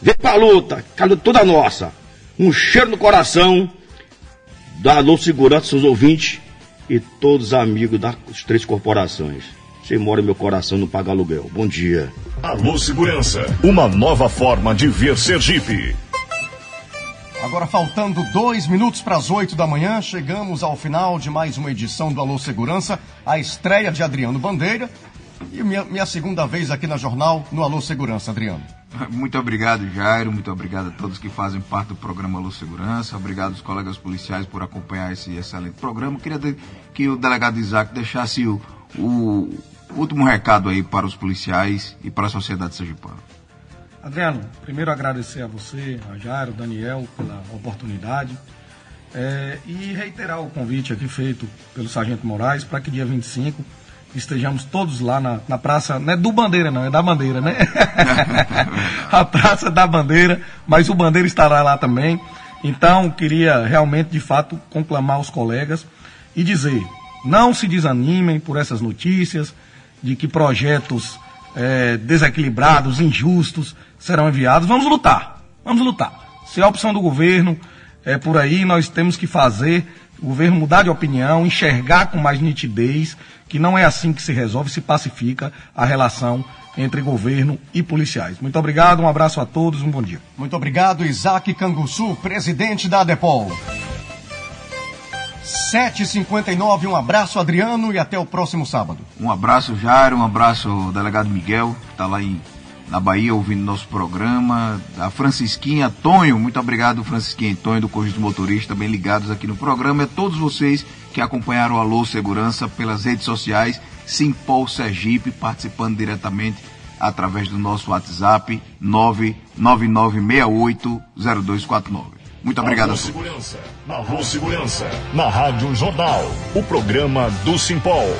Vem que a luta é toda nossa. Um cheiro no coração da Alô Segurança, seus ouvintes e todos os amigos das três corporações. Você mora meu coração, não paga aluguel. Bom dia. Alô Segurança, uma nova forma de ver Sergipe. Agora, faltando dois minutos para as oito da manhã, chegamos ao final de mais uma edição do Alô Segurança, a estreia de Adriano Bandeira e minha, minha segunda vez aqui na jornal no Alô Segurança, Adriano. *laughs* Muito obrigado, Jairo. Muito obrigado a todos que fazem parte do programa Alô Segurança. Obrigado aos colegas policiais por acompanhar esse excelente programa. Queria que o delegado Isaac deixasse o, o último recado aí para os policiais e para a sociedade sergipana. Adriano, primeiro agradecer a você, a Jairo, Daniel, pela oportunidade. é, e reiterar o convite aqui feito pelo Sargento Moraes para que dia 25 estejamos todos lá na, na praça, não é do Bandeira não, é da Bandeira, né? *laughs* a praça da Bandeira, mas o Bandeira estará lá também. Então, queria realmente, de fato, conclamar os colegas e dizer, não se desanimem por essas notícias de que projetos eh, desequilibrados, injustos serão enviados. Vamos lutar, vamos lutar. Se é a opção do governo é por aí, nós temos que fazer o governo mudar de opinião, enxergar com mais nitidez que não é assim que se resolve, se pacifica a relação entre governo e policiais. Muito obrigado, um abraço a todos, um bom dia. Muito obrigado, Isaac Canguçu, presidente da ADEPOL. 7h59, um abraço, Adriano, e até o próximo sábado. Um abraço, Jairo, um abraço delegado Miguel, que está lá em, na Bahia ouvindo nosso programa. A Francisquinha, Tonho, muito obrigado, Francisquinha e Tonho, do Conjunto Motorista, bem ligados aqui no programa. E a todos vocês que acompanharam o Alô Segurança pelas redes sociais, Simpol Sergipe, participando diretamente através do nosso WhatsApp 999680249. Muito obrigado a Alô todos. Segurança, na Alô Segurança, na Rádio Jornal, o programa do Simpol.